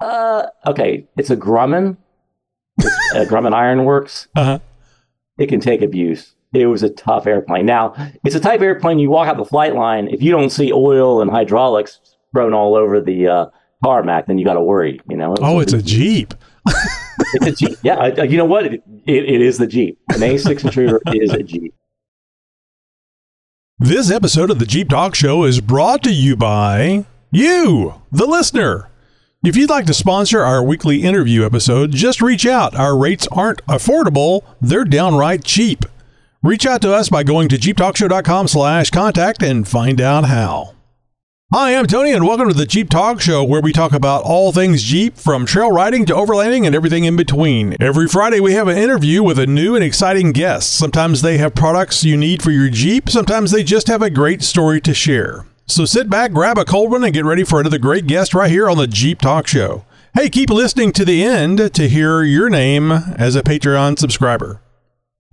Uh, okay, it's a Grumman. It's a Grumman Ironworks. Uh-huh. It can take abuse. It was a tough airplane. Now, it's a type of airplane you walk out the flight line. If you don't see oil and hydraulics thrown all over the uh, tarmac, then you got to worry. You know. Oh, it's a Jeep. it's a Jeep. Yeah, uh, you know what? It, it, it is the Jeep. An A6 Intruder is a Jeep. This episode of the Jeep Talk Show is brought to you by you, the listener. If you'd like to sponsor our weekly interview episode, just reach out. Our rates aren't affordable, they're downright cheap. Reach out to us by going to jeeptalkshow.com slash contact and find out how. Hi, I'm Tony, and welcome to the Jeep Talk Show, where we talk about all things Jeep, from trail riding to overlanding and everything in between. Every Friday, we have an interview with a new and exciting guest. Sometimes they have products you need for your Jeep, sometimes they just have a great story to share. So sit back, grab a cold one, and get ready for another great guest right here on the Jeep Talk Show. Hey, keep listening to the end to hear your name as a Patreon subscriber.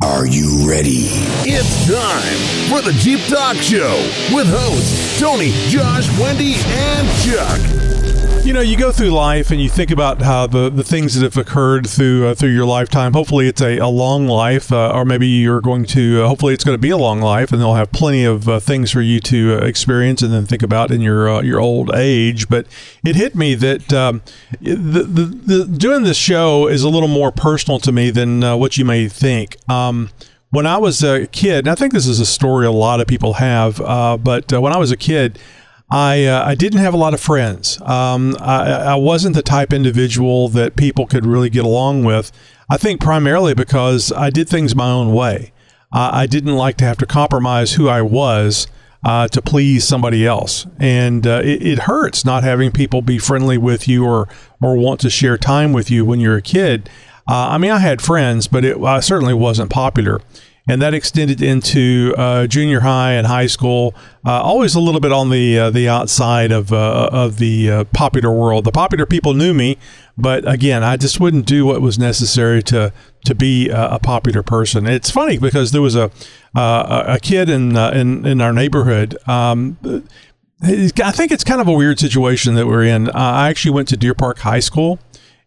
Are you ready? It's time for the Jeep Talk Show with hosts Tony, Josh, Wendy, and Chuck. You know, you go through life and you think about how the, the things that have occurred through uh, through your lifetime. Hopefully, it's a, a long life, uh, or maybe you're going to. Uh, hopefully, it's going to be a long life, and they'll have plenty of uh, things for you to uh, experience and then think about in your uh, your old age. But it hit me that um, the, the, the doing this show is a little more personal to me than what you may think. Um, when I was a kid, and I think this is a story a lot of people have, but when I was a kid. I uh, I didn't have a lot of friends. Um, I, I wasn't the type individual that people could really get along with. I think primarily because I did things my own way. Uh, I didn't like to have to compromise who I was uh, to please somebody else, and uh, it, it, hurts not having people be friendly with you or or want to share time with you when you're a kid. Uh, I mean, I had friends, but it certainly wasn't popular and that extended into uh, junior high and high school. Uh, always a little bit on the uh, the outside of uh, of the uh, popular world. The popular people knew me, but again, I just wouldn't do what was necessary to to be a, popular person. It's funny because there was a a kid in in in our neighborhood. Um, I think it's kind of a weird situation that we're in. I actually went to Deer Park High School,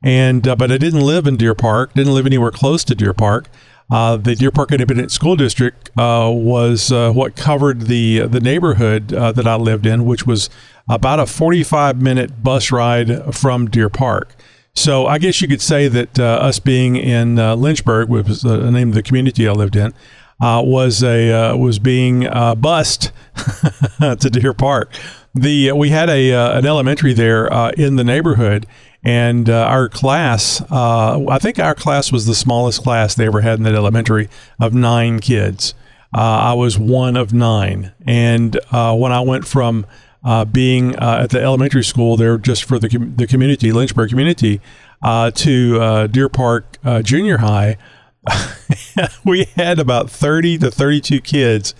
and but I didn't live in Deer Park. Didn't live anywhere close to Deer Park. Uh, the Deer Park Independent School District uh, was uh, what covered the the neighborhood uh, that I lived in, which was about a 45 minute bus ride from Deer Park. So I guess you could say that uh, us being in uh, Lynchburg, which was the name of the community I lived in, was a was being bused to Deer Park. The we had a an elementary there in the neighborhood and uh, our class, uh, I think our class was the smallest class they ever had in that elementary of nine kids. Uh, I was one of nine. And uh, when I went from uh, being at the elementary school there just for the, com- the community, Lynchburg community, to Deer Park Junior High, we had about 30 to 32 kids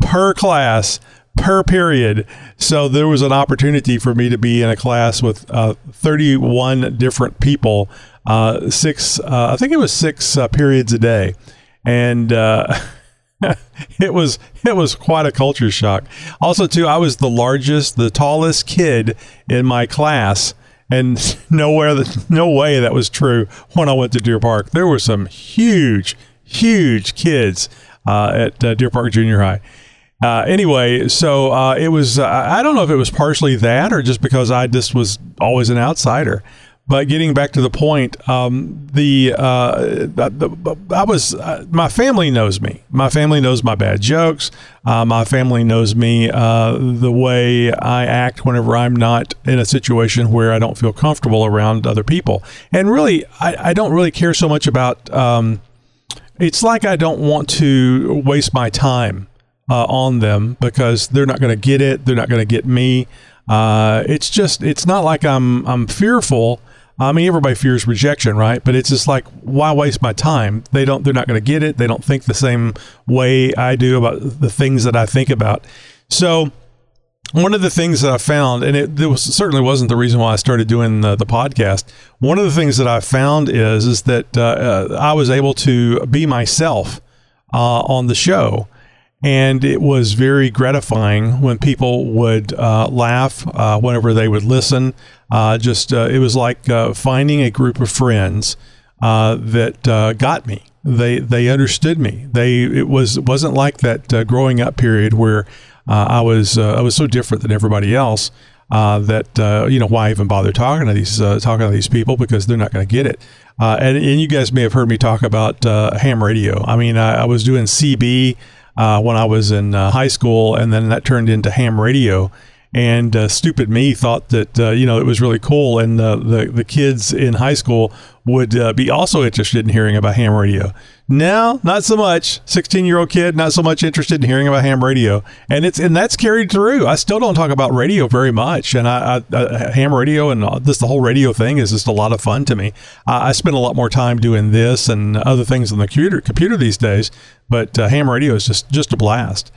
per class per period. So there was an opportunity for me to be in a class with uh, 31 different people, uh, six, uh, I think it was six uh, periods a day. And, uh, it was it was quite a culture shock. Also, too, I was the largest, the tallest kid in my class, and nowhere no way that was true when I went to Deer Park. There were some huge, huge kids uh, at uh, Deer Park Junior High, uh, anyway, so uh, it was, uh, I don't know if it was partially that or just because I just was always an outsider. But getting back to the point, um, the, uh, the, I was uh, my family knows me. My family knows my bad jokes. Uh, my family knows me the way I act whenever I'm not in a situation where I don't feel comfortable around other people. And really, I, I don't really care so much about. Um, it's like I don't want to waste my time uh, on them because they're not going to get it. They're not going to get me. Uh, it's just it's not like I'm I'm fearful. I mean, everybody fears rejection, right? But it's just like, why waste my time? They don't. They're not going to get it. They don't think the same way I do about the things that I think about. So, one of the things that I found, and it, was, certainly wasn't the reason why I started doing the, the, podcast. One of the things that I found is is that uh, uh I was able to be myself uh, on the show And it was very gratifying when people would uh, laugh uh, whenever they would listen. Uh, just uh, it was like uh, finding a group of friends uh, that got me. They they understood me. They it was wasn't like that growing up period where I was I was so different than everybody else. that you know why even bother talking to these talking to these people because they're not going to get it. Uh, and, and, you guys may have heard me talk about uh, ham radio. I mean, I, I was doing CB uh, when I was in uh, high school, and then that turned into ham radio. And uh, stupid me thought that uh, you know it was really cool, and the the kids in high school would be also interested in hearing about ham radio. Now, not so much. 16 year old kid, not so much interested in hearing about ham radio. And it's, and that's carried through. I still don't talk about radio very much. And I, I, I ham radio and this, the whole radio thing is just a lot of fun to me. I, I spend a lot more time doing this and other things on the computer, computer these days, but uh, ham radio is just, just a blast.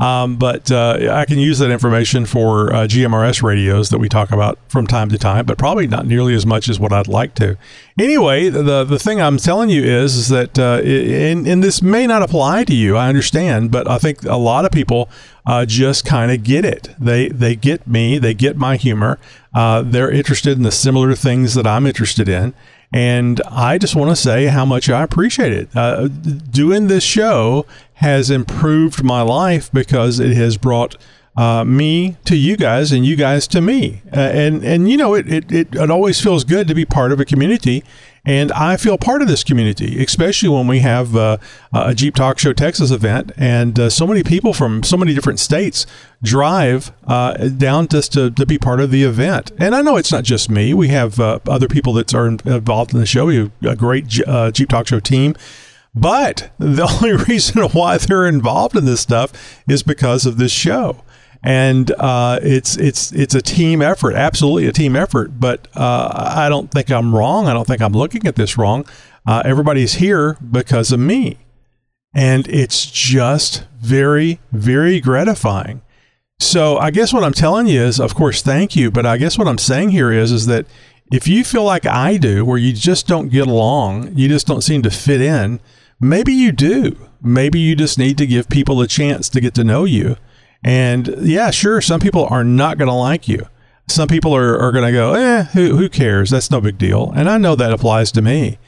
Um, but uh, I can use that information for uh, GMRS radios that we talk about from time to time, but probably not nearly as much as what I'd like to. Anyway, the the thing I'm telling you is, is that uh, and, and this may not apply to you. I understand, but I think a lot of people uh, just kind of get it. They they get me. They get my humor. Uh, they're interested in the similar things that I'm interested in. And I just want to say how much I appreciate it. Uh, doing this show has improved my life because it has brought uh, me to you guys and you guys to me. Uh, and, and, you know, it, it, it, it always feels good to be part of a community and I feel part of this community, especially when we have uh, a Jeep Talk Show Texas event, and uh, so many people from so many different states drive uh, down just to, to be part of the event. And I know it's not just me; we have uh, other people that are involved in the show. We have a great uh, Jeep Talk Show team. But the only reason why they're involved in this stuff is because of this show and uh, it's it's it's a team effort, absolutely a team effort. But uh, I don't think I'm wrong. I don't think I'm looking at this wrong. Uh, everybody's here because of me, and it's just very very gratifying. So I guess what I'm telling you is, of course, thank you. But I guess what I'm saying here is, is that if you feel like I do, where you just don't get along, you just don't seem to fit in, maybe you do. Maybe you just need to give people a chance to get to know you and yeah, sure, some people are not going to like you. Some people are, are going to go, eh, who, who cares? That's no big deal. And I know that applies to me.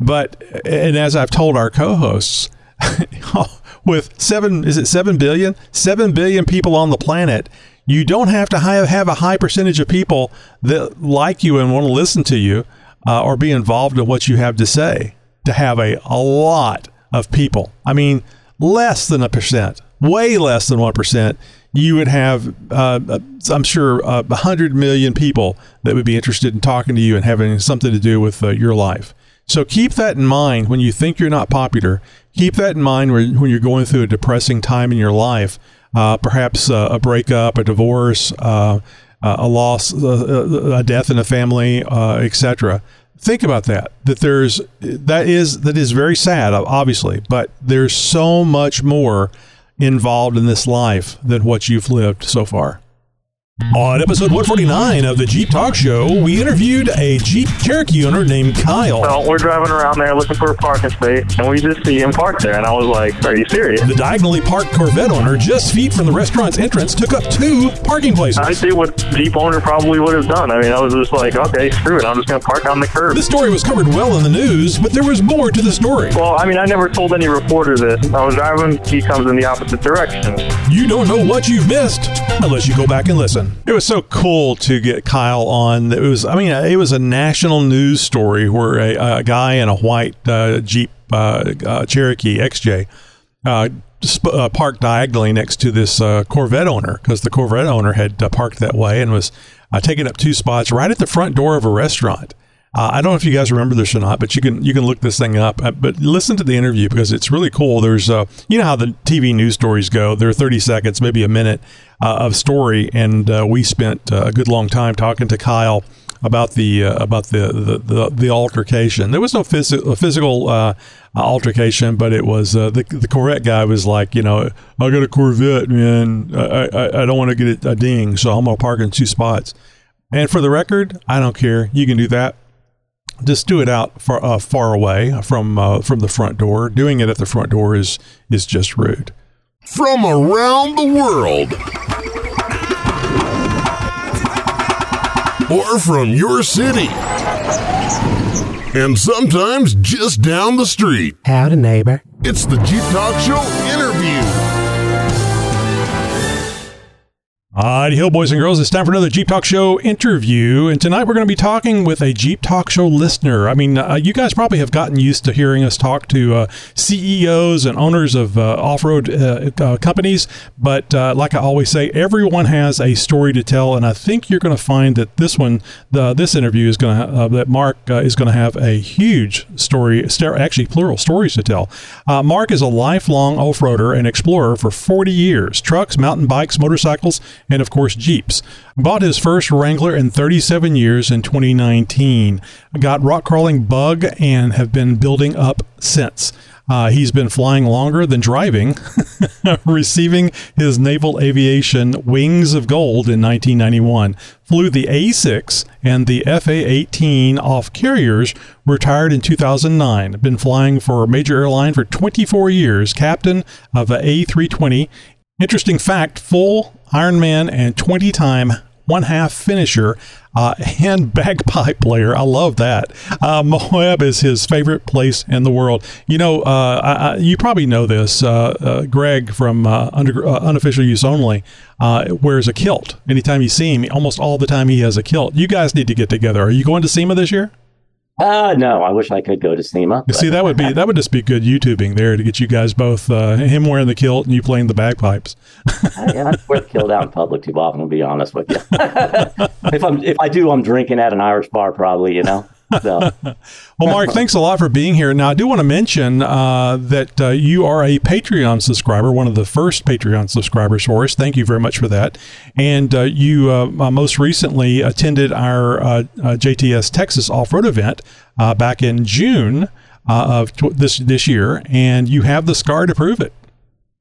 But, and as I've told our co hosts, with seven, is it seven billion? Seven billion people on the planet, you don't have to have, a high percentage of people that like you and want to listen to you uh, or be involved in what you have to say to have a, a lot of people. I mean, less than a percent way less than 1%, you would have, uh, uh I'm sure, uh, 100 million people that would be interested in talking to you and having something to do with uh, your life. So keep that in mind when you think you're not popular. Keep that in mind when, you're going through a depressing time in your life, uh, perhaps uh, a breakup, a divorce, a loss, a death in a family, etc think about that that there's that is that is very sad obviously but there's so much more involved in this life than what you've lived so far. On episode 149 of the Jeep Talk Show, we interviewed a Jeep Cherokee owner named Kyle. So we're driving around there looking for a parking space, and we just see him parked there. And I was like, Are you serious? The diagonally parked Corvette owner, just feet from the restaurant's entrance, took up two parking places. I see what Jeep owner probably would have done. I mean, I was just like, Okay, screw it. I'm just going to park on the curb. This story was covered well in the news, but there was more to the story. Well, I mean, I never told any reporter this. I was driving, he comes in the opposite direction. You don't know what you've missed unless you go back and listen. It was so cool to get Kyle on. It was, I mean, it was a national news story where a, a guy in a white uh, Jeep uh, uh, Cherokee XJ uh, sp- uh, parked diagonally next to this Corvette owner because the Corvette owner had parked that way and was taking up two spots right at the front door of a restaurant. Uh, I don't know if you guys remember this or not, but you can you can look this thing up. Uh, but listen to the interview because it's really cool. There's uh, you know how the TV news stories go. They're 30 seconds, maybe a minute of story, and uh, we spent uh, a good long time talking to Kyle about the about the, the, the the altercation. There was no phys- physical altercation, but it was the the Corvette guy was like, you know, I got a Corvette, man. I I, I don't want to get a ding, so I'm gonna park in two spots. And for the record, I don't care. You can do that just do it out far, uh, far away from uh, from the front door. Doing it at the front door is is just rude. From around the world. Or from your city. And sometimes just down the street. Howdy, neighbor. It's the Jeep Talk Show Alrighty, Hill boys and girls, it's time for another Jeep Talk Show interview. And tonight we're going to be talking with a Jeep Talk Show listener. I mean, uh, you guys probably have gotten used to hearing us talk to uh, CEOs and owners of uh, off road uh, uh, companies. But uh, like I always say, everyone has a story to tell. And I think you're going to find that this one, the, this interview is going to, that Mark is going to have a huge story, actually plural stories to tell. Mark is a lifelong off roader and explorer for 40 years trucks, mountain bikes, motorcycles, and of course Jeeps. Bought his first Wrangler in 37 years in 2019. Got rock crawling bug and have been building up since. Uh, he's been flying longer than driving, receiving his naval aviation wings of gold in 1991. Flew the A6 and the FA 18 off carriers, retired in 2009. Been flying for a major airline for 24 years, captain of a A320 Interesting fact full Ironman and 20 time one half finisher uh, and bagpipe player. I love that. Uh, Moab is his favorite place in the world. You know, uh, I, I, you probably know this. Uh, uh, Greg from uh, under, Unofficial Use Only wears a kilt. Anytime you see him, almost all the time he has a kilt. You guys need to get together. Are you going to SEMA this year? Uh, no, I wish I could go to SEMA. You see, that would be that would just be good YouTubing there to get you guys both uh, him wearing the kilt and you playing the bagpipes. I, I wear the kilt out in public too often. To be honest with you, if I'm if I do, I'm drinking at an Irish bar probably. You know. So. well, Mark, thanks a lot for being here. Now, I do want to mention uh, that uh, you are a Patreon subscriber, one of the first Patreon subscribers for us. Thank you very much for that. And uh, you uh, uh, most recently attended our uh, JTS Texas off road event back in June of t- this this year, and you have the scar to prove it.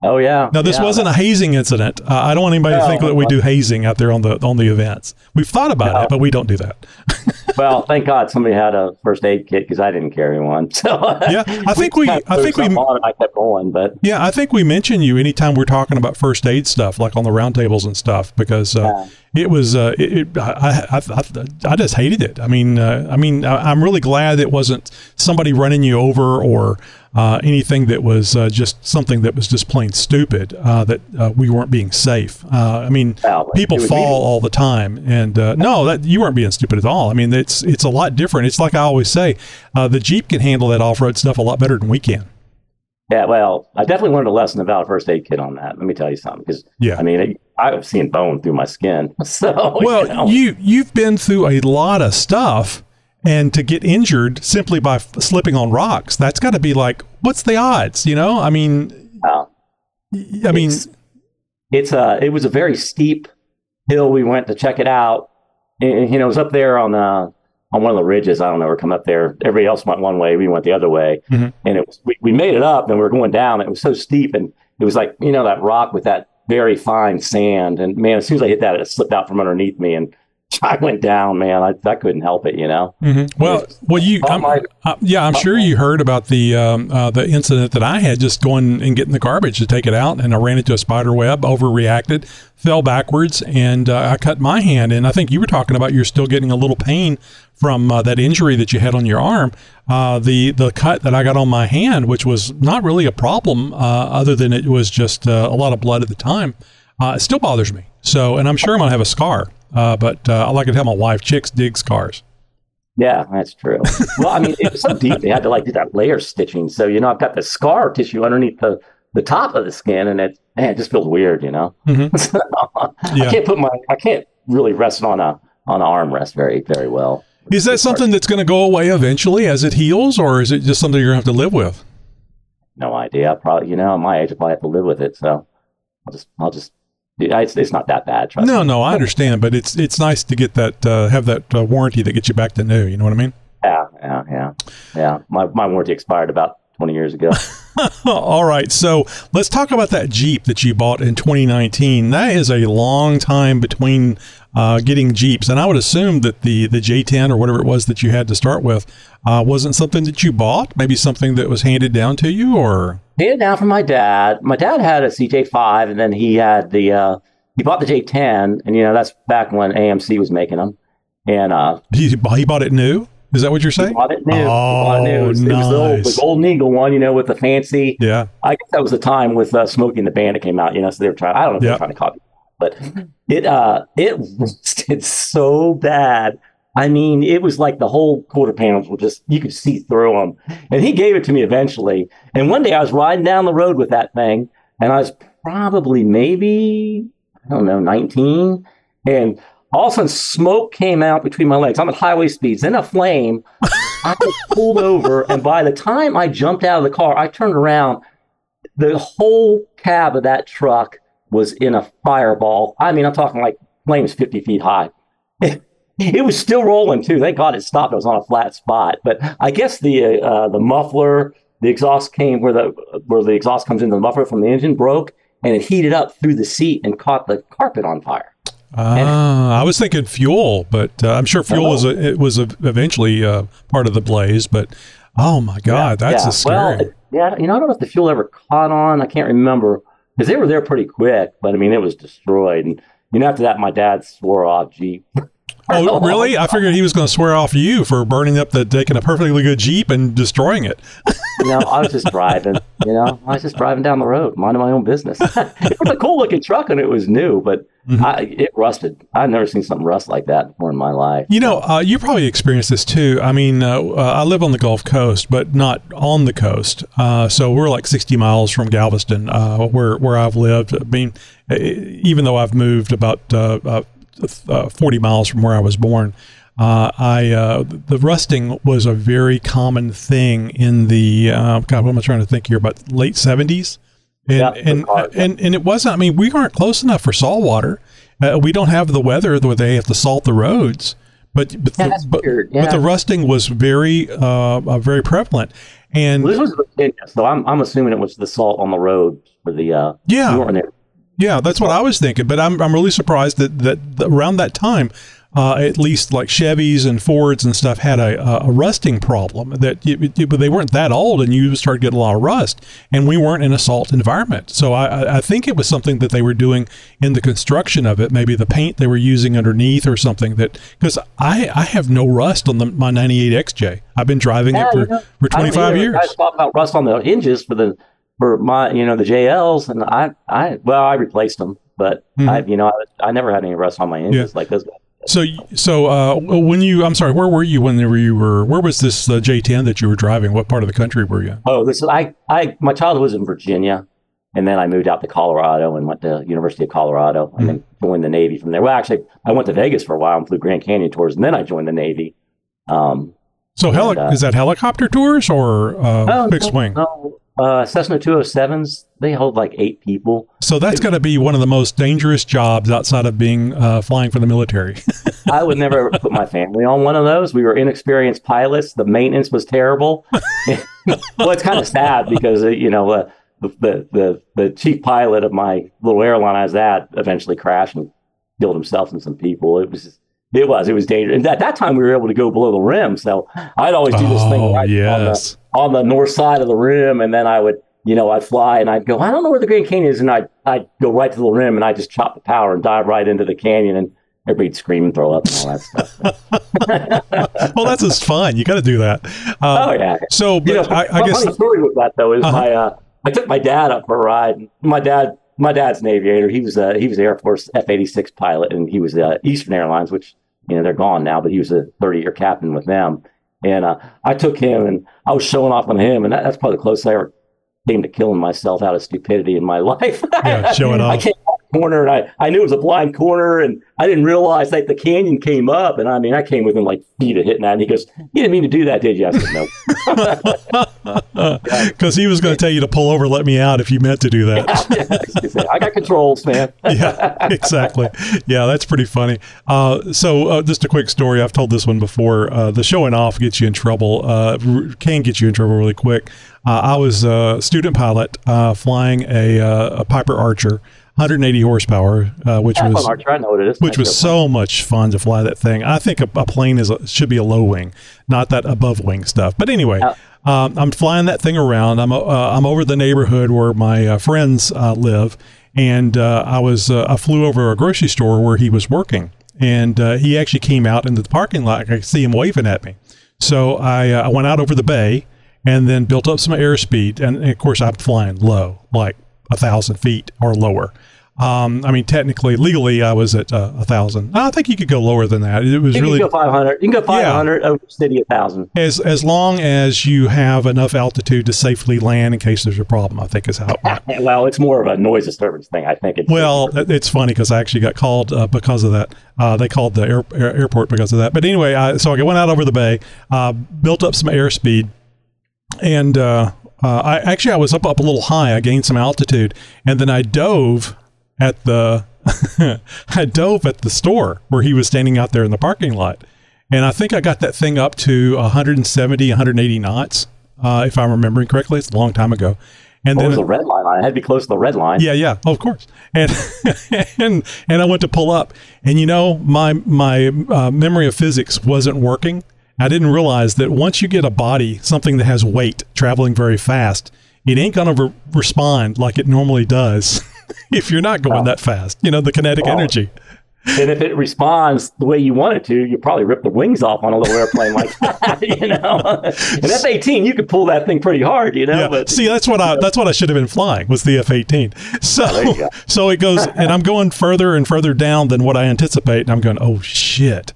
Oh yeah. Now this yeah. wasn't a hazing incident. Uh, I don't want anybody no, to think that we do hazing out there on the on the events. We've thought about no. it, but we don't do that. well, thank God somebody had a first aid kit because I didn't carry one. So yeah, I think we, I think we, I kept going, but yeah, I think we mention you anytime we're talking about first aid stuff, like on the roundtables and stuff, because uh, yeah it was uh, it, it, I, I, I, I, just hated it. I mean, uh, I mean, I, am really glad it wasn't somebody running you over or uh, anything that was uh, just something that was just plain stupid. Uh, that uh, we weren't being safe. I mean, people fall all the time, and no, that you weren't being stupid at all. I mean, it's it's a lot different. It's like I always say, the Jeep can handle that off road stuff a lot better than we can. Yeah, well, I definitely learned a lesson about a first aid kit on that. Let me tell you something, because yeah, I mean, it, I've seen bone through my skin. So well, you, know. you you've been through a lot of stuff, and to get injured simply by f- slipping on rocks, that's got to be like, what's the odds? You know, I mean, uh, I mean, it's, it's a it was a very steep hill. We went to check it out. And, you know, it was up there on uh, on one of the ridges. I don't know. We're coming up there. Everybody else went one way. We went the other way, mm-hmm. and it was we, we made it up, and we were going down. It was so steep, and it was like you know that rock with that very fine sand. And man, as soon as I hit that, it slipped out from underneath me and I went down, man. I, I couldn't help it, you know. Mm-hmm. Well, well, you, I'm, my, uh, yeah, I'm sure you heard about the um, uh, the incident that I had just going and getting the garbage to take it out, and I ran into a spider web, overreacted, fell backwards, and uh, I cut my hand. And I think you were talking about you're still getting a little pain from uh, that injury that you had on your arm. Uh, the the cut that I got on my hand, which was not really a problem, uh, other than it was just a lot of blood at the time. It still bothers me. So, and I'm sure I'm gonna have a scar. Uh, but uh, I like to tell my wife, chicks dig scars. Yeah, that's true. well, I mean, it was so deep they had to like do that layer stitching. So you know, I've got the scar tissue underneath the the top of the skin, and it man, it just feels weird. You know, mm-hmm. so, yeah. I can't put my I can't really rest on a on an armrest very very well. Is that something that's going to go away eventually as it heals, or is it just something you're going to have to live with? No idea. Probably, you know, at my age, I probably have to live with it. So I'll just I'll just it's, it's not that bad. no, me. no, I understand, but it's it's nice to get that uh, have that uh, warranty that gets you back to new. You know what I mean? Yeah, yeah, yeah, yeah. My my warranty expired about 20 years ago. All right. So let's talk about that Jeep that you bought in 2019. That is a long time between uh, getting Jeeps. And I would assume that the, the J10 or whatever it was that you had to start with uh, wasn't something that you bought, maybe something that was handed down to you or? Handed down from my dad. My dad had a CJ5 and then he had the, uh, he bought the J10 and, you know, that's back when AMC was making them. And uh, he, he bought it new? Is that what you're saying? He bought it new. Oh, bought it new. It was, nice. it was the, old, the Golden Eagle one, you know, with the fancy. Yeah. I guess that was the time with uh, Smokey and the Bandit came out, you know, so they were trying. I don't know if they Yeah. were trying to copy, but it uh it rusted so bad. I mean, it was like the whole quarter panels were just you could see through them. And he gave it to me eventually. And one day I was riding down the road with that thing, and I was probably maybe I don't know, nineteen, and all of a sudden smoke came out between my legs. I'm at highway speeds, then a flame. I was pulled over, and by the time I jumped out of the car, I turned around. The whole cab of that truck was in a fireball. I mean, I'm talking like flames 50 feet high. It, was still rolling too. Thank God it stopped. It was on a flat spot. But I guess the uh, the muffler, the exhaust came where the where the exhaust comes into the muffler from the engine broke, and it heated up through the seat and caught the carpet on fire. Ah, I was thinking fuel, but uh, I'm sure fuel Oh. was a, it was a, eventually uh, part of the blaze. But oh my God, that's yeah. a scary. Well, yeah, you know, I don't know if the fuel ever caught on. I can't remember because they were there pretty quick, but I mean, it was destroyed. And you know, after that, my dad swore off Jeep. oh, really? I figured he was going to swear off you for burning up the taking a perfectly good Jeep and destroying it. You know, I was just driving. You know, I was just driving down the road, minding my own business. it was a cool looking truck, and it was new, but Mm-hmm. I, it rusted. I've never seen something rust like that before in my life. You know, uh, you probably experienced this too. I mean, uh, uh, I live on the Gulf Coast, but not on the coast. Uh, so we're like 60 miles from Galveston, uh, where where I've lived. I mean, even though I've moved about uh, uh, uh, 40 miles from where I was born, uh, I uh, the rusting was a very common thing in the uh, God. What am I trying to think here? About late 70s. And, Yeah, the and, car, yeah. and and it wasn't. I mean, we aren't close enough for salt water. Uh, we don't have the weather where they have to salt the roads. But but, Yeah, the, but, weird, but the rusting was very uh, uh, very prevalent. And Well, this was Virginia, so I'm I'm assuming it was the salt on the road for the uh, Yeah. you weren't there. Yeah, that's what I was thinking. But I'm I'm really surprised that that, around that time. Uh, at least like Chevys and Fords and stuff had a, a, rusting problem that but they weren't that old and you started getting a lot of rust and we weren't in a salt environment. So I, I- I think it was something that they were doing in the construction of it, maybe the paint they were using underneath or something that because I, I have no rust on the, my 98 XJ. I've been driving Yeah, it for, you know, for I don't 25 years. Guys talk about rust on the hinges for the for my you know the JLs, and I I well I replaced them, but Mhm. I you know I, I never had any rust on my hinges like those guys. So, so uh, when you, I'm sorry, where were you when you were? Where was this uh, J10 that you were driving? What part of the country were you? Oh, this is I I my childhood was in Virginia, and then I moved out to Colorado and went to University of Colorado, and then joined the Navy from there. Well, actually, I went to Vegas for a while and flew Grand Canyon tours, and then I joined the Navy. Um, So, heli- And, uh, is that helicopter tours or uh, no, fixed wing? No, uh, Cessna 207s they hold like eight people. So that's going to be one of the most dangerous jobs outside of being uh, flying for the military. I would never put my family on one of those. We were inexperienced pilots. The maintenance was terrible. well, it's kind of sad because uh, you know uh, the, the the chief pilot of my little airline I was at eventually crashed and killed himself and some people. It was just, it was it was dangerous. And at that time, we were able to go below the rim, so I'd always do this thing Oh, right yes. on the on the north side of the rim, and then I would. You know, I'd fly and I'd go, I don't know where the Grand Canyon is. And I'd, I'd go right to the rim and I'd just chop the power and dive right into the canyon. And everybody'd scream and throw up and all that stuff. well, that's just fun. You got to do that. Uh, Oh yeah. So, but You know, I, I guess funny story with that though is Uh-huh. my uh, I took my dad up for a ride. My dad, my dad's an aviator. He was a he was an Air Force F eighty six pilot, and he was uh, Eastern Airlines, which you know they're gone now, but he was a thirty year captain with them. And uh, I took him, and I was showing off on him, and that, that's probably the closest I ever came to killing myself out of stupidity in my life. Yeah, showing I off. came out the corner, and I, I knew it was a blind corner, and I didn't realize that the canyon came up, and I mean I came within like feet of hitting that, and he goes, "You didn't mean to do that, did you?" I said, "No." because he was going to tell you to pull over, let me out if you meant to do that. I got controls, man. yeah, exactly. Yeah, that's pretty funny. Uh, so, uh, just a quick story. I've told this one before. Uh, the showing off gets you in trouble. Uh, r- can get you in trouble really quick. Uh, I was a student pilot uh, flying a, uh, a Piper Archer. 180 horsepower, uh, which Yeah, was Archer, I know what it is. which was so much fun to fly that thing. I think a, a plane is a, should be a low wing, not that above wing stuff. But anyway. Um, I'm flying that thing around. I'm uh, I'm over the neighborhood where my uh, friends uh, live, and uh, I was uh, I flew over a grocery store where he was working, and uh, he actually came out into the parking lot. I could see him waving at me, so I uh, I went out over the bay and then built up some airspeed, and, and of course I'm flying low, like a thousand feet or lower. Um, I mean, technically, legally, I was at uh, a thousand. I think you could go lower than that. It was You really 500. You can go 500 over city a 1,000. as as long as you have enough altitude to safely land in case there's a problem. I think is how it. Well, it's more of a noise disturbance thing, I think. It's, Well, it- it's funny because I actually got called uh, because of that. Uh, they called the air, air, airport because of that. But anyway, I, so I went out over the bay, uh, built up some airspeed, and uh, uh, I actually I was up up a little high. I gained some altitude, and then I dove at the I dove at the store where he was standing out there in the parking lot, and I think I got that thing up to 170, 180 knots, uh, if I'm remembering correctly. It's a long time ago. And what then was the red line on it? It had to be close to the red line. yeah, yeah, of course. And and and I went to pull up, and you know, my my uh, memory of physics wasn't working. I didn't realize that once you get a body, something that has weight traveling very fast, it ain't gonna re- respond like it normally does if you're not going that fast. You know, the kinetic Oh. energy. And if it responds the way you want it to, you probably rip the wings off on a little airplane like that, you know. And F 18, you could pull that thing pretty hard, you know. Yeah. But See, that's what I that's what I should have been flying was the F eighteen. So so it goes, and I'm going further and further down than what I anticipate, and I'm going, oh shit.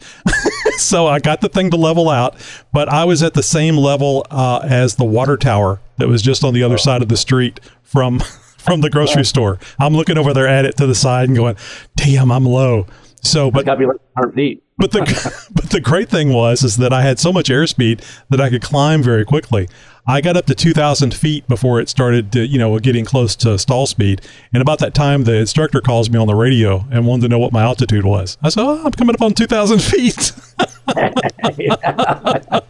so I got the thing to level out, but I was at the same level uh, as the water tower that was just on the Oh. other side of the street from from the grocery store. I'm looking over there at it to the side and going, damn, I'm low. So, but like but the but the great thing was is that I had so much airspeed that I could climb very quickly. I got up to 2,000 feet before it started, to, you know, getting close to stall speed. And about that time, the instructor calls me on the radio and wanted to know what my altitude was. I said, "Oh, I'm coming up on 2,000 feet."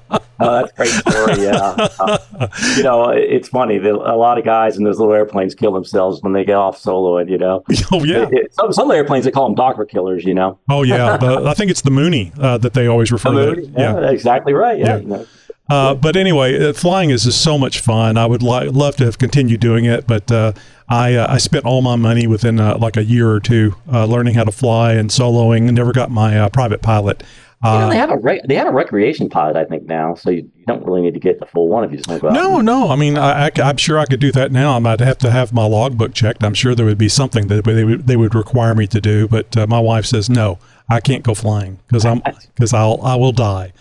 Oh, that's a great story. Yeah. Uh, you know, it's funny. that A lot of guys in those little airplanes kill themselves when they get off soloing, you know. oh yeah, It- it- some, some airplanes, they call them doctor killers, you know. oh yeah. The, I think it's the Mooney uh, that they always refer to. it. Yeah, exactly right. Yeah. Yeah. You know. Uh, but anyway, uh, flying is just so much fun. I would li- love to have continued doing it, but uh, I uh, I spent all my money within uh, like a year or two uh, learning how to fly and soloing, and never got my private pilot. You know, Uh, they have a rec- they have a recreation pilot, I think now, so you, you don't really need to get the full one if you just want to go out. no, no. I mean, I, am sure I could do that now. I might have to have my logbook checked. I'm sure there would be something that they would they would require me to do, but uh, my wife says no. I can't go flying because I'm because I'll I will die.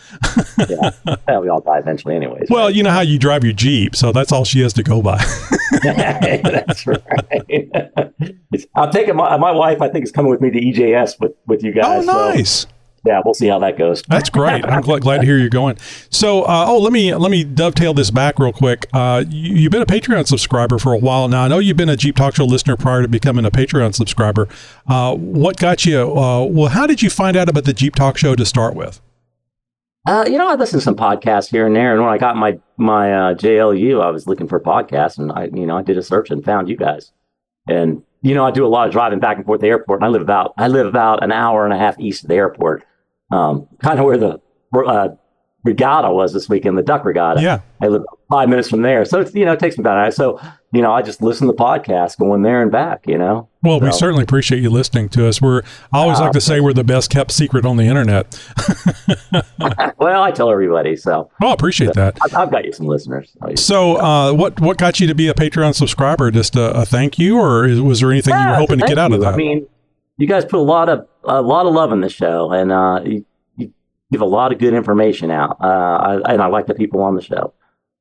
yeah. Well, we all die eventually, anyways. Well, you know how you drive your Jeep, so that's all she has to go by. that's right. I'm taking my my wife. I think is coming with me to EJS with with you oh, guys. so, nice. Yeah, we'll see how that goes. That's great. I'm glad, glad to hear you're going. So, uh, oh, let me let me dovetail this back real quick. Uh, you, you've been a Patreon subscriber for a while now. I know you've been a Jeep Talk Show listener prior to becoming a Patreon subscriber. Uh, what got you? Uh, well, how did you find out about the Jeep Talk Show to start with? Uh, you know, I listened to some podcasts here and there, and when I got my my uh, JLU, I was looking for podcasts, and I, you know, I did a search and found you guys. And you know, I do a lot of driving back and forth to the airport. And I live about I live about an hour and a half east of the airport, um, kind of where the uh, regatta was this weekend, the duck regatta. Yeah. I live five minutes from there, so it's, you know, it takes me about an hour. So you know, I just listen to the podcast going there and back. You know. Well, we certainly appreciate you listening to us. We're I always like to say we're the best kept secret on the internet. Well, I tell everybody, so Well, I appreciate that. I've, I've got you some listeners. So, uh, what what got you to be a Patreon subscriber? Just a, a thank you, or is, was there anything you were hoping to get out of that? I mean, you guys put a lot of a lot of love in the show, and uh, you, you give a lot of good information out. Uh, I, and I like the people on the show.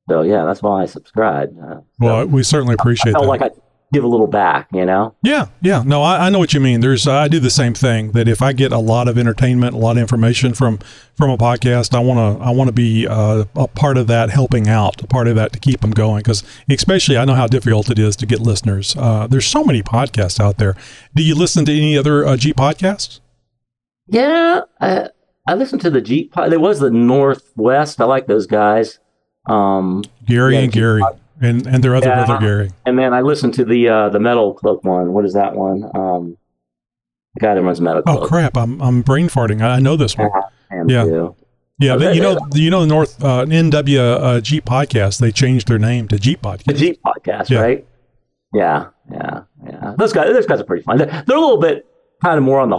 So yeah, that's why I subscribed. Uh, well, we certainly I appreciate felt that. like I give a little back, you know. Yeah, yeah. No, I, I know what you mean. There's I do the same thing. That if I get a lot of entertainment, a lot of information from from a podcast, I want to I want to be uh, a part of that, helping out, a part of that to keep them going. Because especially, I know how difficult it is to get listeners. Uh, there's so many podcasts out there. Do you listen to any other uh, G podcasts? Yeah, I, I listened to the Jeep. pod- There was the Northwest. I like those guys. Um, Gary Yeah, and Gary. pod- and and their other Yeah. brother Gary. And then I listened to the uh, the Metal Cloak one. What is that one? Um, the guy that runs MetalCloak. Oh crap! I'm I'm brain farting. I I know this one. Yeah. too. Yeah, they, you know, you know, the North uh, NW uh, Jeep podcast. They changed their name to Jeep Podcast. The. Jeep podcast, Yeah. right? Yeah, yeah, yeah. Those guys, those guys are pretty fun. They're, they're a little bit kind of more on the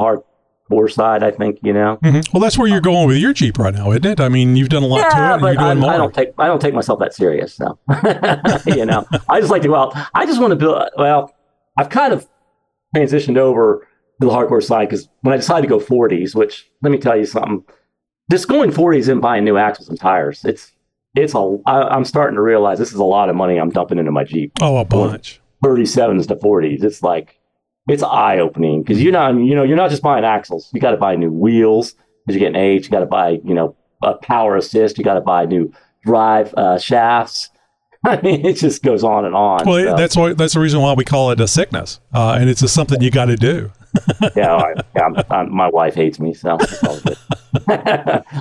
hardcore side, I think. You know. Mhm. Well, that's where you're going with your Jeep right now, isn't it? I mean, you've done a lot to it. Yeah, but you're doing I, more. I don't take I don't take myself that serious. So you know, I just like to go out. I just want to build. Well, I've kind of transitioned over to the hardcore side because when I decided to go 40s, which let me tell you something, just going 40s and buying new axles and tires, it's it's a. I, I'm starting to realize this is a lot of money I'm dumping into my Jeep. oh, a bunch. 37s to 40s. It's like it's eye opening because you're not you know you're not just buying axles. You got to buy new wheels because you're getting age. You got to buy you know a power assist. You got to buy new drive uh, shafts. I mean, it just goes on and on. Well, So, that's why that's the reason why we call it a sickness, uh, and it's just something you got to do. yeah, I, yeah I'm, I'm, my wife hates me, so it's all good.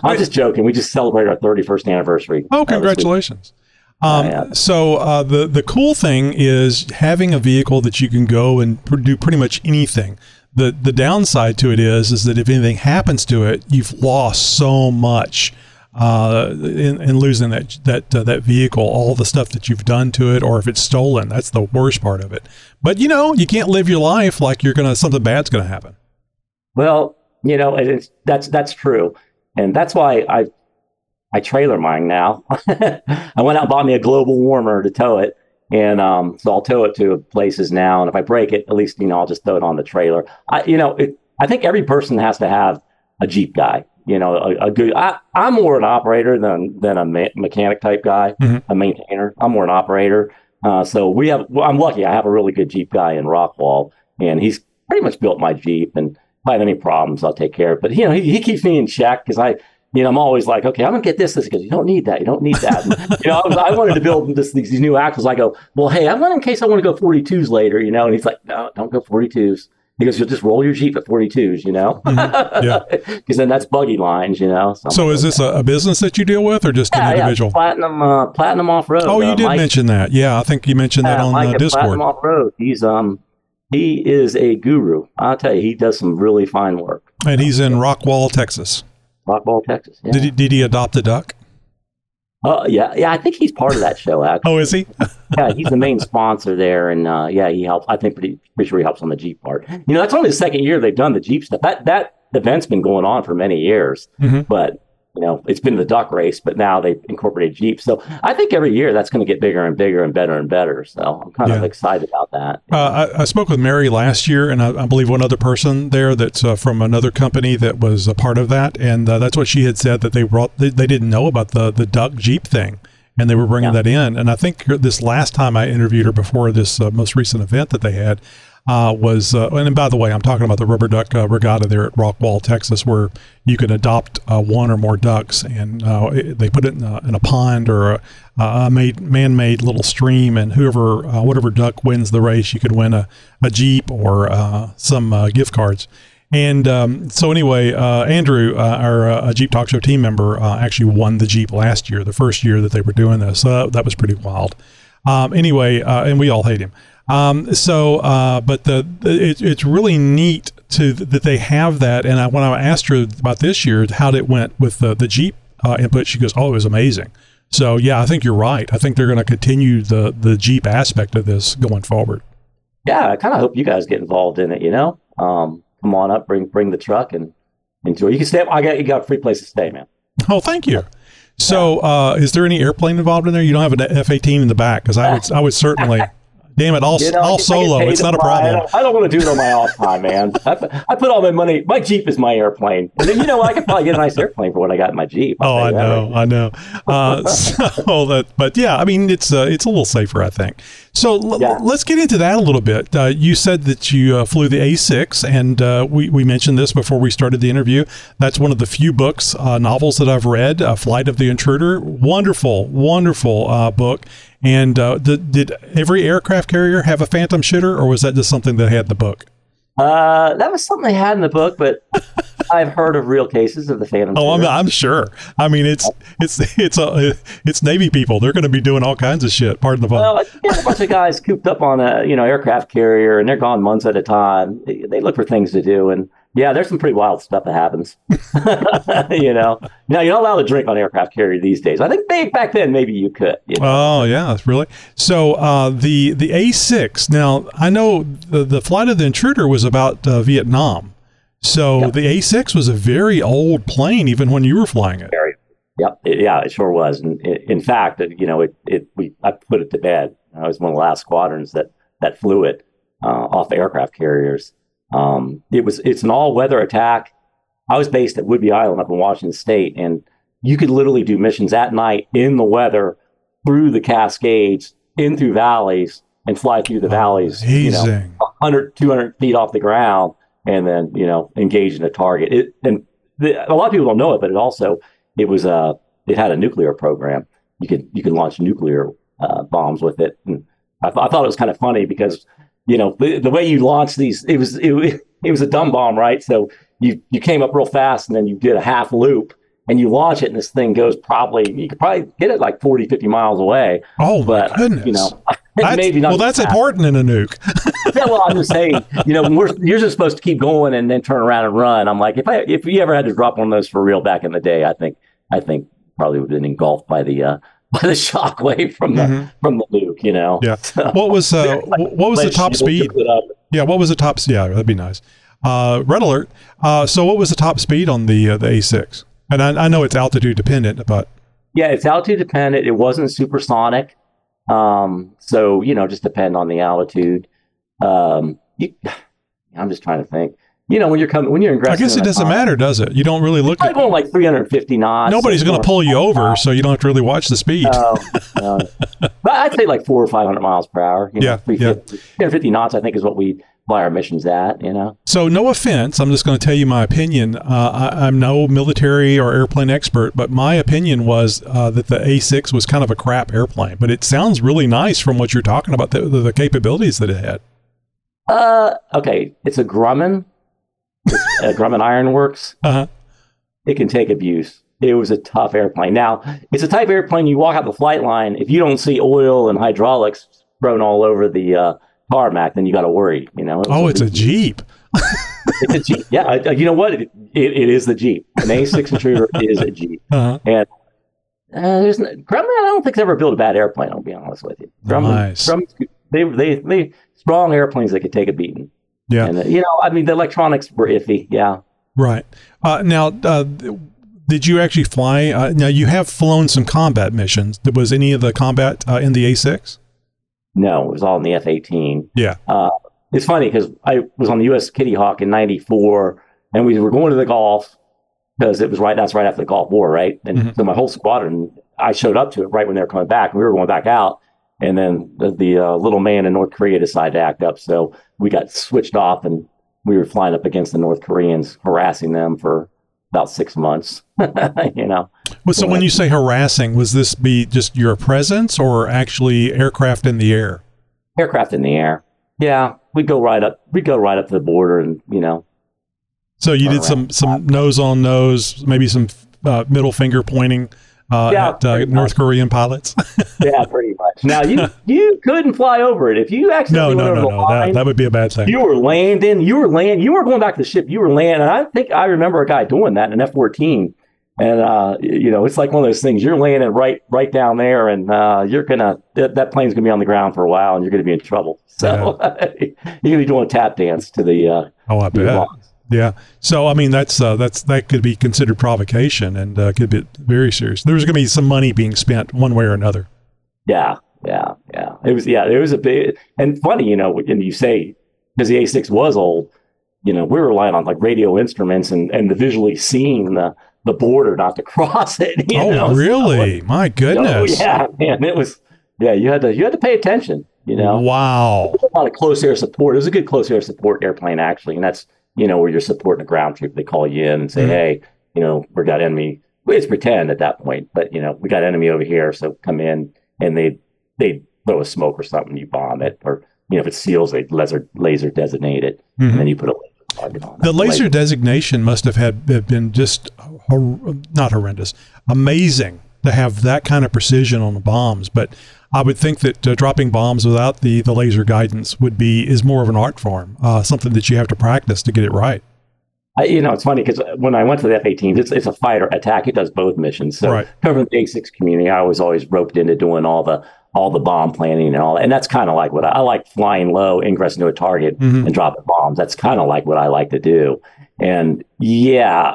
I'm just joking. We just celebrated our 31st anniversary. Oh, uh, congratulations! Um. So uh, the the cool thing is having a vehicle that you can go and pr- do pretty much anything. The the downside to it is is that if anything happens to it, you've lost so much uh, in, in losing that that uh, that vehicle, all the stuff that you've done to it, or if it's stolen, that's the worst part of it. But you know, you can't live your life like you're gonna something bad's gonna happen. Well, you know, it's that's that's true, and that's why I I trailer mine now. I went out and bought me a global warmer to tow it, and um, so I'll tow it to places now. And if I break it, at least you know I'll just throw it on the trailer. I you know it, I think every person has to have a Jeep guy. You know, a, a good. I, I'm more an operator than than a me- mechanic type guy, Mhm. a maintainer. I'm more an operator. Uh, so we have. Well, I'm lucky. I have a really good Jeep guy in Rockwall, and he's pretty much built my Jeep. And if I have any problems, I'll take care of. it. But you know, he, he keeps me in check because I, you know, I'm always like, okay, I'm gonna get this. This because you don't need that. You don't need that. And, you know, I, was, I wanted to build this, these, new axles. I go, well, hey, I want in case I want to go 42s later. You know, and he's like, no, don't go 42s. He goes, you'll just roll your Jeep at 42s. You know, Yeah. because then that's buggy lines. You know. So like, is this a, a business that you deal with, or just yeah, an yeah, individual? platinum, uh, platinum off road. Oh, you uh, did Mike- mention that. Yeah, I think you mentioned that yeah, on Mike uh, Discord. Platinum Off Road. He's um, he is a guru. I'll tell you, he does some really fine work. And he's in Rockwall, Texas. Rockwall, Texas. Yeah. Did he did he adopt a duck? Uh, yeah, yeah. I think he's part of that show. Actually, Oh, is he? yeah, he's the main sponsor there, and uh, yeah, he helps. I think pretty pretty sure he helps on the Jeep part. You know, that's only the second year they've done the Jeep stuff. That that event's been going on for many years, Mhm. but you know, it's been the duck race, but now they've incorporated Jeep. So I think every year that's going to get bigger and bigger and better and better. So I'm kind of excited about that. Uh, I, I spoke with Mary last year, and I, I believe one other person there that's uh, from another company that was a part of that, and uh, that's what she had said that they brought. They, they didn't know about the the duck Jeep thing, and they were bringing Yeah. that in. And I think this last time I interviewed her before this uh, most recent event that they had uh, was, uh, and by the way, I'm talking about the rubber duck uh, regatta there at Rockwall, Texas, where you can adopt uh, one or more ducks, and uh, it- they put it in a, in a pond or a, a made man-made little stream, and whoever, uh, whatever duck wins the race, you could win a, a jeep or some gift cards. And um, so, anyway, Andrew, our Jeep Talk Show team member, actually won the Jeep last year, the first year that they were doing this. That was pretty wild. Um, anyway, and we all hate him. Um, so, uh, but the, the it, it's really neat to that they have that. And I, when I asked her about this year, how it went with the the Jeep uh, input, she goes, "Oh, it was amazing." So, yeah, I think you're right. I think they're going to continue the the Jeep aspect of this going forward. yeah, I kind of hope you guys get involved in it. You know, um, come on up, bring bring the truck and enjoy. You can stay. I got you got a free place to stay, man. Oh, thank you. So, uh, is there any airplane involved in there? You don't have an F eighteen in the back because I would I would certainly. Damn it, all, You know, all get- solo. It's not a fly. I problem. don't, I don't want to do it on my off time, man. I, put- I put all my money. My Jeep is my airplane, and then you know I could probably get a nice airplane for what I got in my Jeep. I'll Oh, I tell you that know, right I know. Uh, so that, but yeah, I mean, it's uh, it's a little safer, I think. So l- Yeah. let's get into that a little bit. Uh, you said that you uh, flew the A6, and uh, we we mentioned this before we started the interview. That's one of the few books, uh, novels that I've read. Uh, Flight of the Intruder, wonderful, wonderful uh, book. And uh, did, did every aircraft carrier have a phantom shooter, or was that just something that had in the book? Uh, that was something they had in the book, but I've heard of real cases of the Phantom. Oh, I'm, I'm sure. I mean, it's it's it's a it's Navy people. They're going to be doing all kinds of shit. Pardon the pun. Well, there's a bunch of guys cooped up on a you know aircraft carrier, and they're gone months at a time. They, they look for things to do, and yeah, there's some pretty wild stuff that happens. you know, now you're not allowed to drink on aircraft carrier these days. I think back back then maybe you could. You know? Oh yeah, really. So uh, the the A six. Now I know the the flight of the intruder was about uh, Vietnam. So Yep. the A six was a very old plane, even when you were flying it. Yep. It- yeah, it sure was. And i in fact, it- you know, it, it we I put it to bed. I was one of the last squadrons that that flew it uh, off the aircraft carriers. Um, it was it's an all weather attack. I was based at Whidbey Island up in Washington State, and you could literally do missions at night in the weather through the Cascades, in through valleys, and fly through the valleys. You know, Amazing. 100, 200 feet off the ground and then, you know, engage in a target. It, and the, a lot of people don't know it, but it also, it was, uh, it had a nuclear program. You could, you could launch nuclear, uh, bombs with it. And I, th- I thought it was kind of funny because, you know, the, the way you launch these, it was, it, it was a dumb bomb, right? So you, you came up real fast and then you did a half loop and you launch it and this thing goes probably, you could probably get it like 40, 50 miles away. Oh my But, goodness. you know, That's- maybe not well, that's fast. important in a nuke. yeah, well, I'm just saying, you know, we're you're just supposed to keep going and then turn around and run. I'm like, if I if you ever had to drop one of those for real back in the day, I think I think probably would have been engulfed by the uh, by the shockwave from the from the nuke. You know. Mm-hmm. Yeah. So- What was uh, wh- what was the top speed? picked it up. Yeah, what was the top? Yeah, that'd be nice. Uh, red alert. Uh, so what was the top speed on the uh, the A6? And I, I know it's altitude dependent, but Yeah, it's altitude dependent. It wasn't supersonic. Um, so you know, just depend on the altitude. Um, you, I'm just trying to think. You know, when you're coming, when you're in I guess it doesn't matter, does it? You don't really look at. going like 350 knots. Nobody's going to pull you over, Uh, so you don't have to really watch the speed. No, no. but I'd say like four or five hundred miles per hour. You know, Yeah, 350, 350 knots. I think is what we fly our missions at. You know. So, no offense, I'm just going to tell you my opinion. Uh, I, I'm no military or airplane expert, but my opinion was uh, that the A6 was kind of a crap airplane. But it sounds really nice from what you're talking about, the, the, the capabilities that it had. Uh, okay. It's a Grumman. It's a Grumman Ironworks. Uh-huh. It can take abuse. It was a tough airplane. Now, it's a type of airplane you walk out the flight line. If you don't see oil and hydraulics thrown all over the uh, tarmac, then you got to worry. You know. It Oh, it's a Jeep. It's a Jeep. Yeah. I- you know what? It, it, it is the Jeep. An A6 intruder is a Jeep. Uh-huh. And uh, there's no, Grumman. I don't think they ever built a bad airplane. I'll be honest with you. Grumman, Nice. Grumman, they they they strong airplanes that could take a beating. Yeah. And uh, you know, I mean, the electronics were iffy. Yeah. Right. Uh, now, uh, did you actually fly? Uh, now, you have flown some combat missions. Was any of the combat uh, in the A6? No, it was all in the F-18. Yeah. Uh, it's funny because I was on the U.S. Kitty Hawk in '94, and we were going to the Gulf because it was right. That's right after the Gulf War, right? And Mhm. so my whole squadron, I showed up to it right when they were coming back. and We were going back out, and then the, the uh, little man in North Korea decided to act up, so we got switched off, and we were flying up against the North Koreans, harassing them for about six months. you know. Well, so when you say harassing, was this be just your presence or actually aircraft in the air? aircraft in the air. Yeah, we go right up. We go right up to the border, and you know, So you did some some nose on nose, maybe some uh, middle finger pointing uh, Yeah, at uh, North. Korean pilots. yeah, pretty much. Now you you couldn't fly over it if you actually no, no, no, the no. That, line. that would be a bad thing. you were landing. You were land. You were going back to the ship. You were landing. And I think I remember a guy doing that in an F fourteen. And uh, you know, it's like one of those things. You're landing right right down there, and uh, you're gonna that, that plane's gonna be on the ground for a while, and you're gonna be in trouble. So you're gonna be doing a tap dance to the uh, oh, I bet. box. Yeah. So I mean, that's uh, that's that could be considered provocation and uh, could be very serious. There's going to be some money being spent one way or another. Yeah, yeah, yeah. It was yeah, it was a big and funny, you know, and you say because the A6 was old, you know, we were relying on like radio instruments and and the visually seeing the the border not to cross it. you oh, know? So, really? My oh, goodness. yeah, man, it was yeah. You had to you had to pay attention. You know, Wow. a lot of close air support. It was a good close air support airplane actually, and that's you know where you're supporting a ground troop. They call you in and say, Mhm. hey, you know, we got enemy. It's pretend at that point, but you know, we got enemy over here, so come in, and they they throw a smoke or something, you bomb it, or you know, if it's seals, they laser laser designate it, Mhm. and then you put a laser target on it. The laser designation must have had have been just hor- not horrendous, amazing to have that kind of precision on the bombs. But I would think that uh, dropping bombs without the the laser guidance would be is more of an art form, uh, something that you have to practice to get it right. I, you know, it's funny because when I went to the F-18s, it's it's a fighter attack. It does both missions. So Right. covering the A6 community, I was always roped into doing all the all the bomb planning and all. And that's kind of like what I, I like flying low, ingress into a target, Mhm. and dropping bombs. That's kind of like what I like to do. And yeah,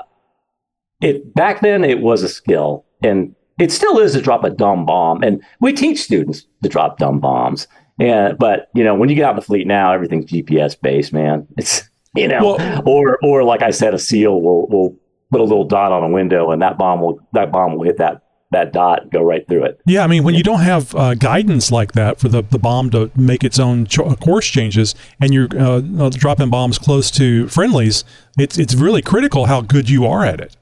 it back then it was a skill, and it still is to drop a dumb bomb. And we teach students to drop dumb bombs. And but you know, when you get out in the fleet now, everything's GPS based, man. It's you know, Well- or or like I said, a seal will will put a little dot on a window, and that bomb will that bomb will hit that that dot and go right through it. Yeah, I mean, when you don't have uh, guidance like that for the, the bomb to make its own cho- uh, course changes, and you're uh, uh, dropping bombs close to friendlies, it's it's really critical how good you are at it.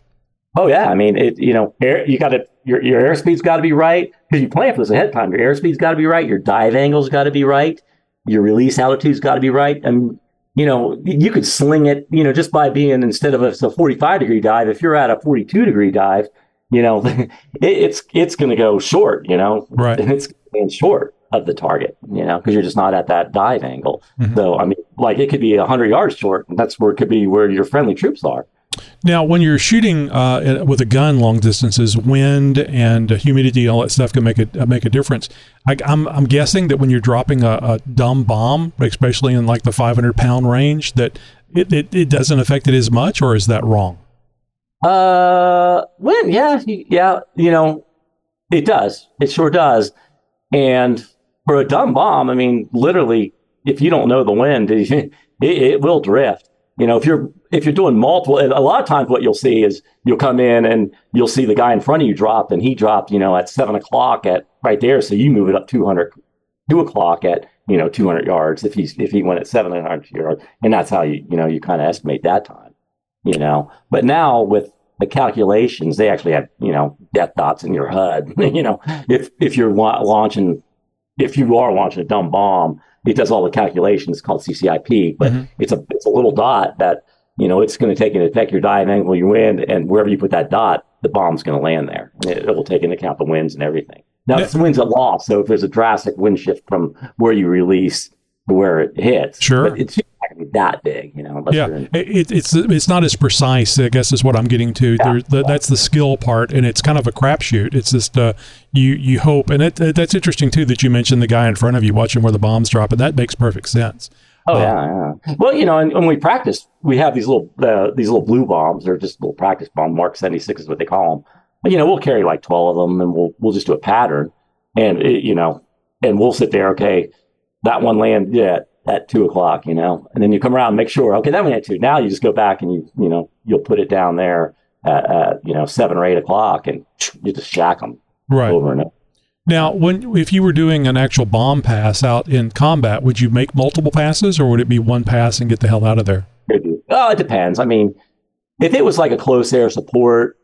Oh yeah, I mean, it. You know, air, you got to your your airspeed's got to be right because you plan for this ahead of time. Your airspeed's got to be right. Your dive angle's got to be right. Your release altitude's got to be right. And you know, you could sling it. You know, just by being instead of a, a 45 degree dive, if you're at a 42 degree dive, you know, it, it's it's going to go short. You know, Right. and it's going short of the target. You know, because you're just not at that dive angle. Mhm. So I mean, like it could be 100 yards short, and that's where it could be where your friendly troops are. Now, when you're shooting uh, with a gun long distances, wind and humidity, all that stuff can make a uh, make a difference. I, I'm I'm guessing that when you're dropping a, a dumb bomb, especially in like the 500 pound range, that it, it, it doesn't affect it as much, or is that wrong? Uh, when yeah, yeah, you know, it does. It sure does. And for a dumb bomb, I mean, literally, if you don't know the wind, it, it will drift. You know, if you're if you're doing multiple, a lot of times what you'll see is you'll come in and you'll see the guy in front of you drop, and he dropped, you know, at seven o'clock at right there, so you move it up 200, two o'clock at you know 200 yards if he's if he went at 700 yards, and that's how you you know you kind of estimate that time you know. But now with the calculations, they actually have you know death dots in your HUD. you know, if if you're launching, if you are launching a dumb bomb, it does all the calculations. It's called CCIP, but Mhm. it's a it's a little dot that you know it's going to take into effect your dive angle, your wind, and wherever you put that dot, the bomb's going to land there. It, it will take into account the winds and everything. Now Yeah. it's winds at loft, so if there's a drastic wind shift from where you release where it hits, Sure. but it's not going to be that big, you know. Yeah, in, it, it's it's not as precise. I guess is what I'm getting to. There, the, that's the skill part, and it's kind of a crapshoot. It's just uh, you you hope, and it, it- that's interesting too that you mentioned the guy in front of you watching where the bombs drop, and that makes perfect sense. Oh Uh, yeah, yeah. Well, you know, and when we practice, we have these little uh, these little blue bombs. They're just little practice bomb. Mark seventy six is what they call them. But you know, we'll carry like twelve of them, and we'll we'll just do a pattern, and it, you know, and we'll sit there. Okay, that one land yeah, at two o'clock. You know, and then you come around and make sure. Okay, that one had two. Now you just go back and you you know you'll put it down there at, at you know seven or eight o'clock, and you just shack them Right. over and over. Now, when if you were doing an actual bomb pass out in combat, would you make multiple passes, or would it be one pass and get the hell out of there? Oh, it depends. I mean, if it was like a close air support,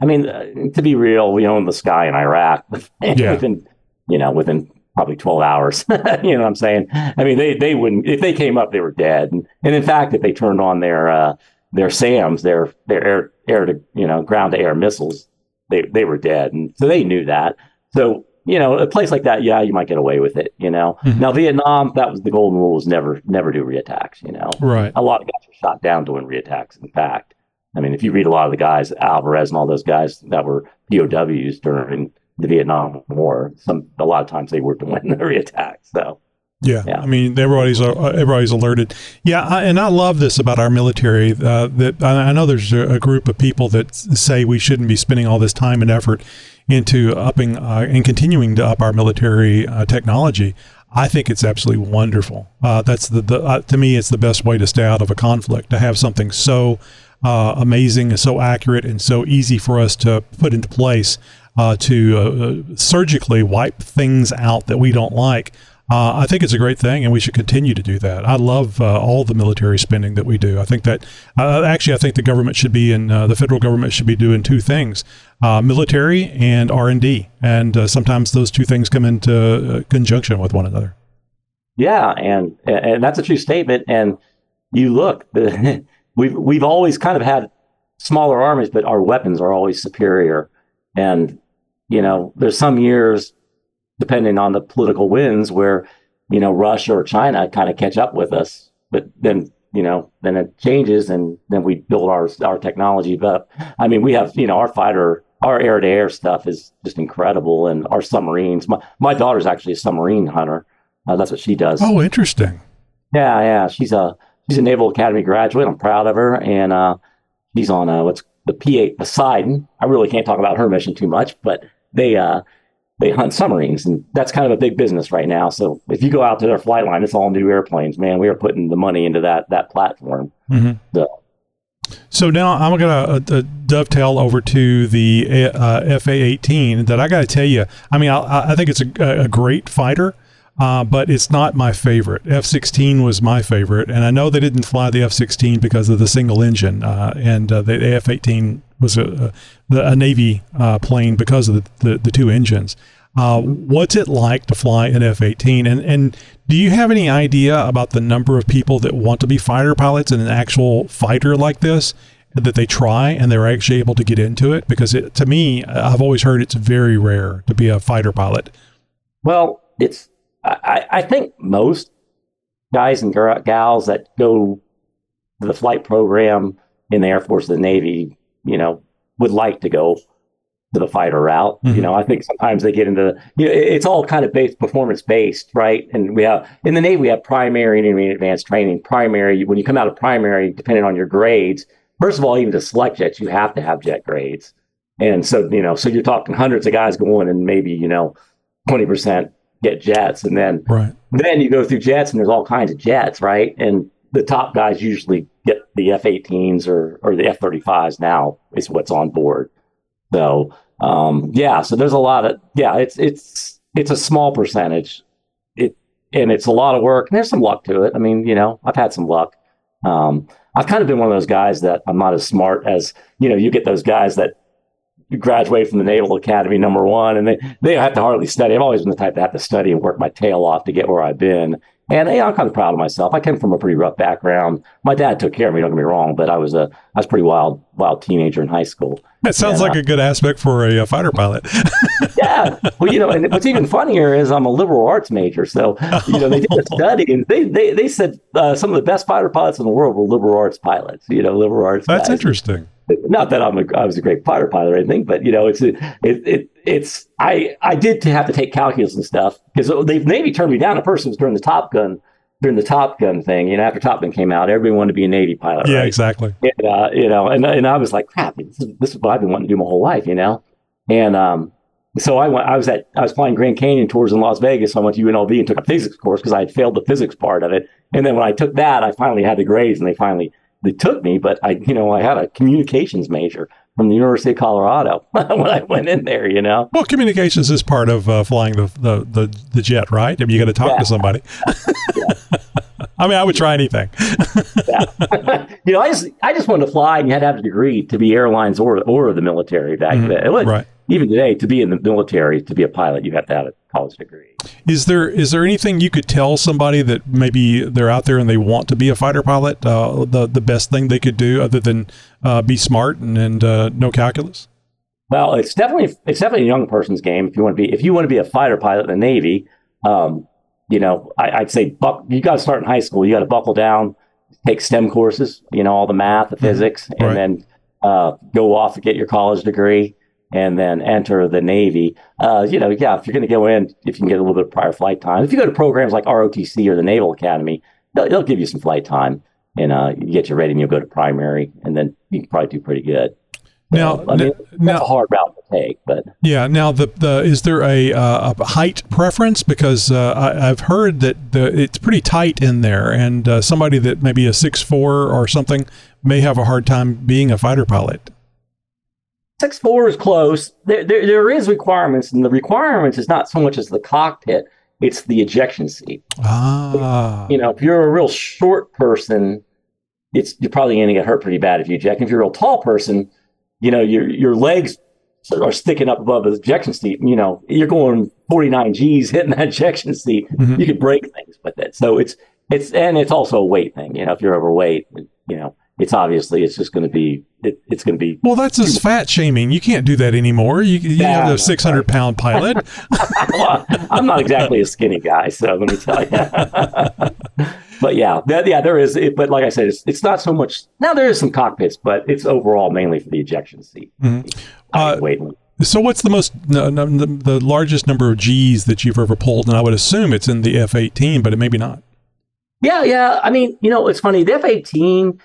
I mean, uh, to be real, we own the sky in Iraq. Yeah. within, you know, within probably 12 hours. you know what I'm saying? I mean, they, they wouldn't, if they came up, they were dead. And, and in fact, if they turned on their, uh, their SAMs, their, their air, air to, you know, ground to air missiles, they, they were dead. And so they knew that. So, you know, a place like that, yeah, you might get away with it, you know. Mhm. Now, Vietnam, that was the golden rule was never, never do reattacks, you know Right. a lot of guys were shot down doing reattacks. In fact, I mean, if you read a lot of the guys, Alvarez and all those guys that were POWs during the Vietnam War, some a lot of times they were doing the reattacks. So Yeah. Yeah. I mean, everybody's uh, everybody's alerted. Yeah, I, and I love this about our military. Uh, that I, I know there's a, a group of people that say we shouldn't be spending all this time and effort into upping uh, and continuing to up our military uh, technology. I think it's absolutely wonderful. Uh, that's the, the uh, to me, it's the best way to stay out of a conflict to have something so uh, amazing and so accurate and so easy for us to put into place uh, to uh, surgically wipe things out that we don't like. Uh, I think it's a great thing, and we should continue to do that. I love uh, all the military spending that we do. I think that uh, actually, I think the government should be in uh, the federal government should be doing two things: uh, military and R and D, and uh, sometimes those two things come into conjunction with one another. Yeah, and and that's a true statement. And you look, we've we've always kind of had smaller armies, but our weapons are always superior. And you know, there's some years, depending on the political winds, where you know Russia or China kind of catch up with us. But then you know, then it changes, and then we build our our technology. But I mean, we have you know our fighter, our air to air stuff is just incredible, and our submarines. My my daughter's actually a submarine hunter. Uh, that's what she does. Oh, interesting. Yeah, yeah. She's a she's a Naval Academy graduate. I'm proud of her, and uh, she's on uh, what's the P8 Poseidon. I really can't talk about her mission too much, but they uh, they hunt submarines, and that's kind of a big business right now. So if you go out to their flight line, it's all new airplanes. Man, we are putting the money into that that platform. Mm-hmm. So. So now I'm going to uh, uh, dovetail over to the uh, FA-18 that I got to tell you. I mean, I, I think it's a, a great fighter. Uh, but it's not my favorite. F 16 was my favorite, and I know they didn't fly the F 16 because of the single engine, uh, and uh, the F 18 was a, a, a Navy uh, plane because of the, the, the two engines. Uh, what's it like to fly an F 18? And, and do you have any idea about the number of people that want to be fighter pilots in an actual fighter like this? That they try and they're actually able to get into it? Because it, to me, I've always heard it's very rare to be a fighter pilot. Well, it's I, I think most guys and gals that go to the flight program in the Air Force, the Navy, you know, would like to go to the fighter route. Mm-hmm. You know, I think sometimes they get into, the, you know, it's all kind of based performance based, right? And we have in the Navy we have primary and intermediate advanced training. Primary, when you come out of primary, depending on your grades, first of all, even to select jets, you have to have jet grades. And so, you know, so you're talking hundreds of guys going and maybe, you know, 20% get jets, and then right. then you go through jets, and there's all kinds of jets, right? And the top guys usually get the F-18s or or the F-35s now is what's on board. So um, yeah, so there's a lot of yeah, it's it's it's a small percentage. It and it's a lot of work. And there's some luck to it. I mean, you know, I've had some luck. Um, I've kind of been one of those guys that I'm not as smart as you know. You get those guys that graduate from the Naval Academy, number one, and they, they have to hardly study. I've always been the type to have to study and work my tail off to get where I've been. And I'm kind of proud of myself. I came from a pretty rough background. My dad took care of me. Don't get me wrong, but I was a I was a pretty wild wild teenager in high school. That sounds and, like uh, a good aspect for a, a fighter pilot. yeah, well, you know, and what's even funnier is I'm a liberal arts major, so you know they did a study and they they they said uh, some of the best fighter pilots in the world were liberal arts pilots. You know, liberal arts. That's guys. interesting not that I'm a, I was a great fighter pilot or anything, but you know, it's it, it it's I I did to have to take calculus and stuff because the Navy turned me down at first. It was during the Top Gun during the Top Gun thing. You know, after Top Gun came out, everybody wanted to be a Navy pilot. Yeah, right? exactly. And, uh, you know, and and I was like, crap, this is, this is what I've been wanting to do my whole life. You know, and um, so I went. I was at I was flying Grand Canyon tours in Las Vegas. So I went to UNLV and took a physics course because I had failed the physics part of it. And then when I took that, I finally had the grades, and they finally they took me, but I, you know, I had a communications major from the University of Colorado when I went in there, you know. Well, communications is part of uh, flying the, the, the, the, jet, right? I mean, you got to talk yeah. to somebody. I mean, I would try anything. yeah. you know, I just, I just wanted to fly and you had to have a degree to be airlines or, or the military back mm-hmm. then. Was, right. Even today, to be in the military, to be a pilot, you have to have a college degree. Is there is there anything you could tell somebody that maybe they're out there and they want to be a fighter pilot? Uh, the the best thing they could do other than uh, be smart and, and uh, know calculus. Well, it's definitely it's definitely a young person's game. If you want to be if you want to be a fighter pilot in the Navy, um, you know, I, would say buck, you got to start in high school. You got to buckle down, take STEM courses. You know, all the math, the mm-hmm. physics, and right. then uh, go off and get your college degree and then enter the Navy. Uh, you know, yeah, if you're going to go in, if you can get a little bit of prior flight time, if you go to programs like ROTC or the Naval Academy, they'll, they'll give you some flight time and uh, you get you ready and you'll go to primary and then you can probably do pretty good. Now, I mean, now, that's a hard route to take, but yeah. Now, the, the is there a, uh, a height preference? Because uh, I, have heard that the, it's pretty tight in there, and uh, somebody that maybe a six four or something may have a hard time being a fighter pilot. Six four is close. There, there, there is requirements, and the requirements is not so much as the cockpit; it's the ejection seat. Ah, you know, if you're a real short person, it's you're probably going to get hurt pretty bad if you eject. If you're a real tall person, you know your your legs are sticking up above the ejection seat. You know, you're going 49 G's hitting that ejection seat, Mhm. you could break things with it. So it's it's and it's also a weight thing. You know, if you're overweight, you know, it's obviously it's just going to be it, it's going to be. Well, that's just fat shaming. You can't do that anymore. You, you have a 600 pound pilot. I'm not exactly a skinny guy, so let me tell you. but yeah, that, yeah, there is. It, but like I said, it's it's not so much now. There is some cockpits, but it's overall mainly for the ejection seat. Mhm. Uh, weight. So, what's the most no, no, the, the largest number of G's that you've ever pulled? And I would assume it's in the F eighteen, but it maybe not. Yeah, yeah. I mean, you know, it's funny. The F eighteen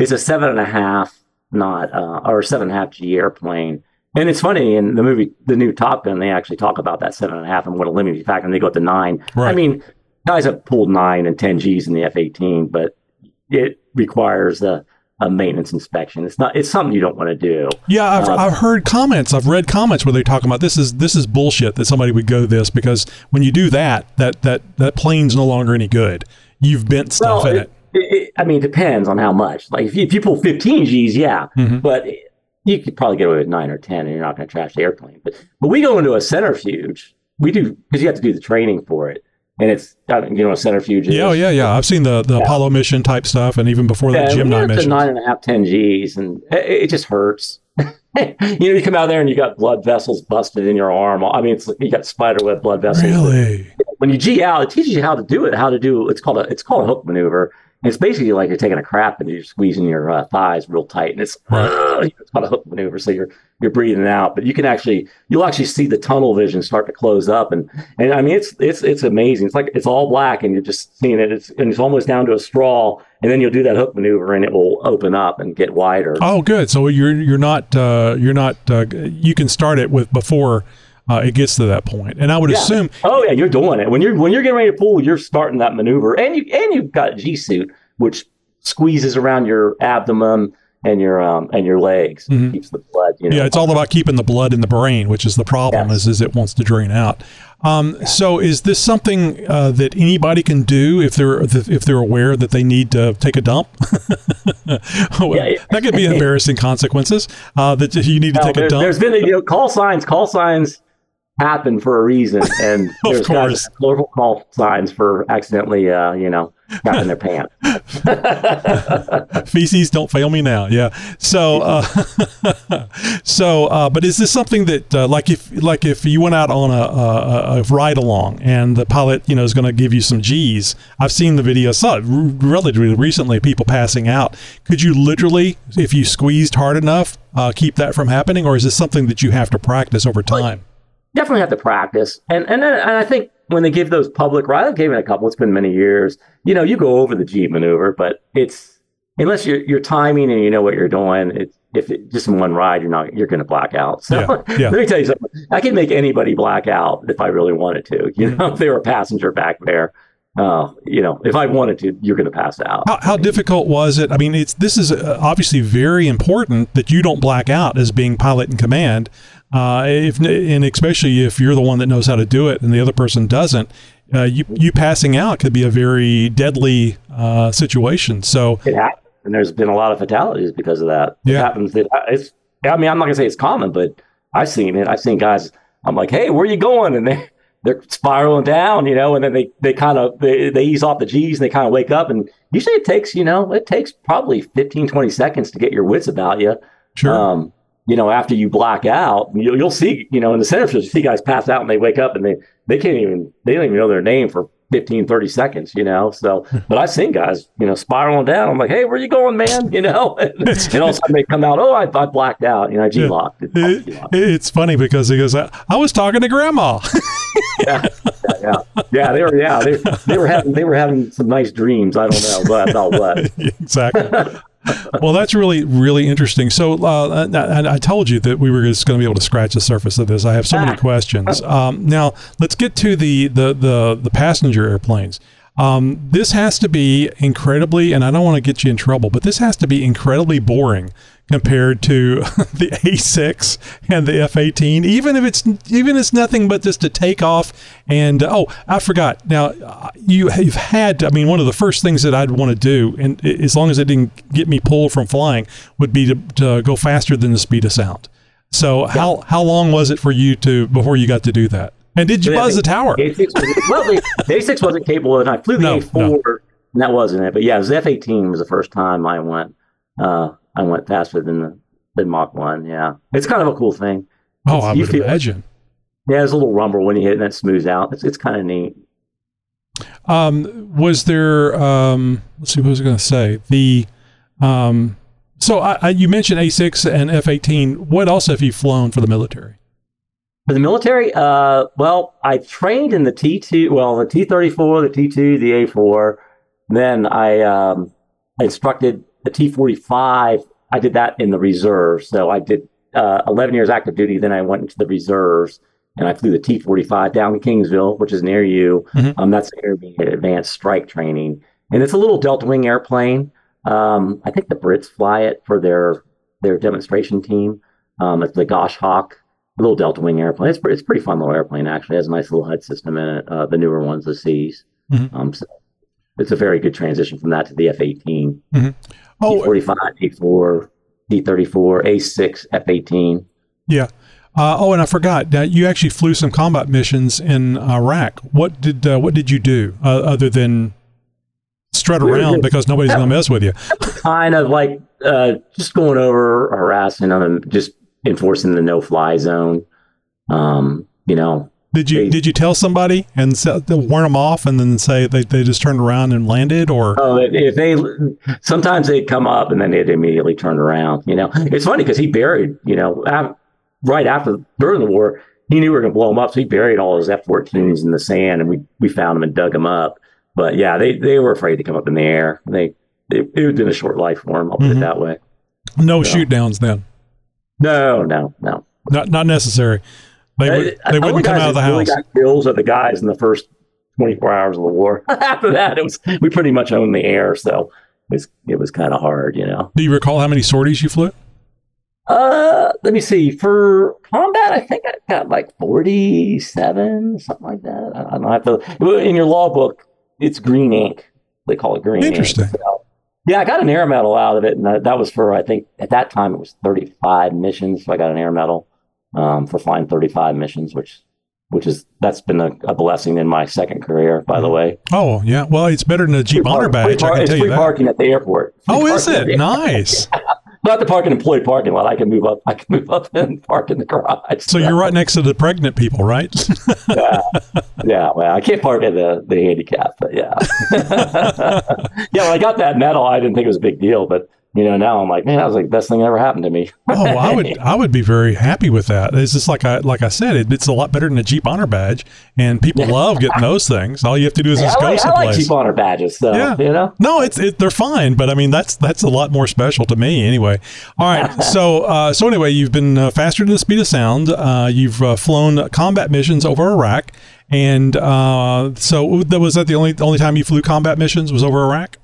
is a seven and a half, not uh, or seven and a half G airplane. And it's funny in the movie, the new Top Gun, they actually talk about that seven and a half and what a limiting factor, and they go up to nine. Right. I mean, guys have pulled nine and ten Gs in the F eighteen, but it requires a, a maintenance inspection. It's not. It's something you don't want to do. Yeah, I've, Uh, I've heard comments. I've read comments where they talk about this is this is bullshit that somebody would go this because when you do that, that that that plane's no longer any good. You've bent stuff Well, in it, it. It, I mean, it depends on how much. Like if you, if you pull 15 Gs, yeah, Mhm. but you could probably get away with nine or 10, and you're not going to trash the airplane. But but we go into a centrifuge. We do because you have to do the training for it, and it's you know a centrifuge. Yeah, oh, yeah, yeah. I've seen the the Yeah. Apollo mission type stuff, and even before that, Yeah, Gemini we're up to mission. nine and a half, 10 Gs, and it, it just hurts. you know, you come out there and you got blood vessels busted in your arm. I mean, it's like you got spider web blood vessels. Really? when you G out, it teaches you how to do it, how to do it's called a it's called a hook maneuver. It's basically like you're taking a crap and you're squeezing your uh, thighs real tight, and it's Right. it's called a hook maneuver. So you're you're breathing out, but you can actually you'll actually see the tunnel vision start to close up, and and I mean it's it's it's amazing. It's like it's all black, and you're just seeing it. It's and it's almost down to a straw, and then you'll do that hook maneuver, and it will open up and get wider. Oh, good. So you're you're not uh, you're not uh, you can start it with before uh, it gets to that point. and I would Yeah. assume Oh yeah, you're doing it when you're when you're getting ready to pull. You're starting that maneuver, and you and you've got G suit, which squeezes around your abdomen and your um and your legs, Mhm. keeps the blood. You know, Yeah, it's all about keeping the blood in the brain, which is the problem. Yes. Is is it wants to drain out. Um, so, is this something uh, that anybody can do if they're if they're aware that they need to take a dump? Well, Yeah, yeah. that could be embarrassing consequences. Uh, that you need to Now, take a dump. There's been you know call signs. Call signs happen for a reason, and there's course. guys that colorful call signs for accidentally uh you know crapping their pants. feces don't fail me now yeah so uh, so uh, but is this something that uh, like if like if you went out on a, a, a ride along and the pilot you know is going to give you some g's i've seen the video saw it relatively recently people passing out could you literally if you squeezed hard enough uh, keep that from happening or is this something that you have to practice over time definitely have to practice. And and then, and I think when they give those public rides, I gave it a couple. It's been many years. You know, you go over the Jeep maneuver, but it's unless you're you're timing and you know what you're doing. It's if it, just in one ride, you're not you're going to black out. So Yeah, yeah. let me tell you something. I can make anybody black out if I really wanted to. You know, if they were a passenger back there. Uh, you know, if I wanted to, you're going to pass out. How, how difficult was it? I mean, it's this is uh, obviously very important that you don't black out as being pilot in command. Uh, if and especially if you're the one that knows how to do it and the other person doesn't, uh, you you passing out could be a very deadly uh, situation. So it happens, and there's been a lot of fatalities because of that. Yeah. It happens. That it's. I mean, I'm not gonna say it's common, but I've seen it. I've seen guys. I'm like, hey, where are you going? And they they're spiraling down, you know, and then they they kind of they, they ease off the G's and they kind of wake up. And usually it takes, you know, it takes probably 15, 20 seconds to get your wits about you. sure, Um, you know, after you black out, you'll, you'll see, you know, in the centrifuge, you see guys pass out and they wake up and they, they can't even, they don't even know their name for 15, 30 seconds, you know? So, but I've seen guys, you know, spiraling down. I'm like, hey, where you going, man? You know? and, all of a sudden they come out, oh, I, I blacked out, you know, I G locked. It- it's funny because he goes, I, I was talking to grandma. yeah, yeah, yeah. They were, yeah, they, they were having, they were having some nice dreams. I don't know, but about what. exactly. Well, that's really, really interesting. So, uh, and I, I told you that we were just going to be able to scratch the surface of this. I have so many questions. Um, now, let's get to the the the, the passenger airplanes. Um, this has to be incredibly, and I don't want to get you in trouble, but this has to be incredibly boring compared to the A6 and the F18. Even if it's even if it's nothing but just to take off and oh, I forgot. Now uh, you you've had. I mean, one of the first things that I'd want to do, and as long as it didn't get me pulled from flying, would be to, to go faster than the speed of sound. So how how long was it for you to before you got to do that? And did you buzz the tower? A6 was, well, the, the A6 wasn't capable, and I flew the No, A4, no. and that wasn't it. But yeah, it was the F18 was the first time I went. Uh, I went faster than the than Mach one. Yeah, it's kind of a cool thing. Oh, It's- I would feel- imagine. Yeah, there's a little rumble when you hit, and that smooths out. It's it's kind of neat. Um, was there? Um, let's see. What was I going to say? The um, so I, I, you mentioned A6 and F18. What else have you flown for the military? For the military, uh, well, I trained in the T2, well, the T34, the T2, the A4. Then I um, instructed the T45. I did that in the reserves. So I did uh, 11 years active duty. Then I went into the reserves and I flew the T45 down to Kingsville, which is near you. Mhm. Um, that's the intermediate advanced strike training. And it's a little Delta Wing airplane. Um, I think the Brits fly it for their their demonstration team. Um, it's the Goshawk a little Delta Wing airplane. It's, it's a pretty fun little airplane, actually. It has a nice little HUD system in it. Uh, the newer ones, the C's. Mhm. Um, so it's a very good transition from that to the F 18, Oh, T45, T4, T34, A6, F 18. yeah. Uh, oh, and I forgot. Uh, you actually flew some combat missions in Iraq. What did uh, what did you do uh, other than strut around because nobody's going to mess with you? Kind of like uh, just going over, harassing them, and just enforcing the no fly zone. Um, you know, Did you They- did you tell somebody and se- warn them off and then say they, they just turned around and landed or Oh, if, they sometimes they'd come up and then they'd immediately turn around. You know, it's funny because he buried. You know, af- right after during the war, he knew we were going to blow him up, so he buried all his F-14s in the sand, and we we found them and dug them up. But yeah, they they were afraid to come up in the air. They it, it had been a short life for him. I'll put Mhm. it that way. no Yeah. shoot downs then? No, no, no. Not not necessary. They would, they wouldn't come out of the that really house. got kills the guys in the first 24 hours of the war. After that, it was we pretty much owned the air, so it was, it was kind of hard, you know. Do you recall how many sorties you flew? Uh, let me see. For combat, I think I got like 47, something like that. I, I don't have to. In your log book, it's green ink. They call it green Interesting. ink. So, yeah, I got an air medal out of it, and that, was for I think at that time it was 35 missions. So I got an air medal um, for flying 35 missions, which which is that's been a, a blessing in my second career, by the way. Oh yeah. Well, it's better than a Jeep honor park- free badge. I can it's tell you free that. parking at the airport. Free Oh, is it nice? Not the parking employee parking lot. I can move up. I can move up and park in the garage. So you're right next to the pregnant people, right? yeah, yeah. Well, I can't park at the the handicap, but yeah, yeah. When I got that medal, I didn't think it was a big deal, but you know, now I'm like, man, that was like the best thing that ever happened to me. oh, I would I would be very happy with that. It's just like I like I said, it, it's a lot better than a Jeep honor badge, and people love getting those things. All you have to do is Yeah, just I go like, I like someplace. Jeep honor badges, so Yeah. you know. No, it's it, they're fine, but I mean that's that's a lot more special to me anyway. All right, so uh, so anyway, you've been uh, faster than the speed of sound. Uh, you've uh, flown combat missions over Iraq, and uh, so that was that the only the only time you flew combat missions was over Iraq.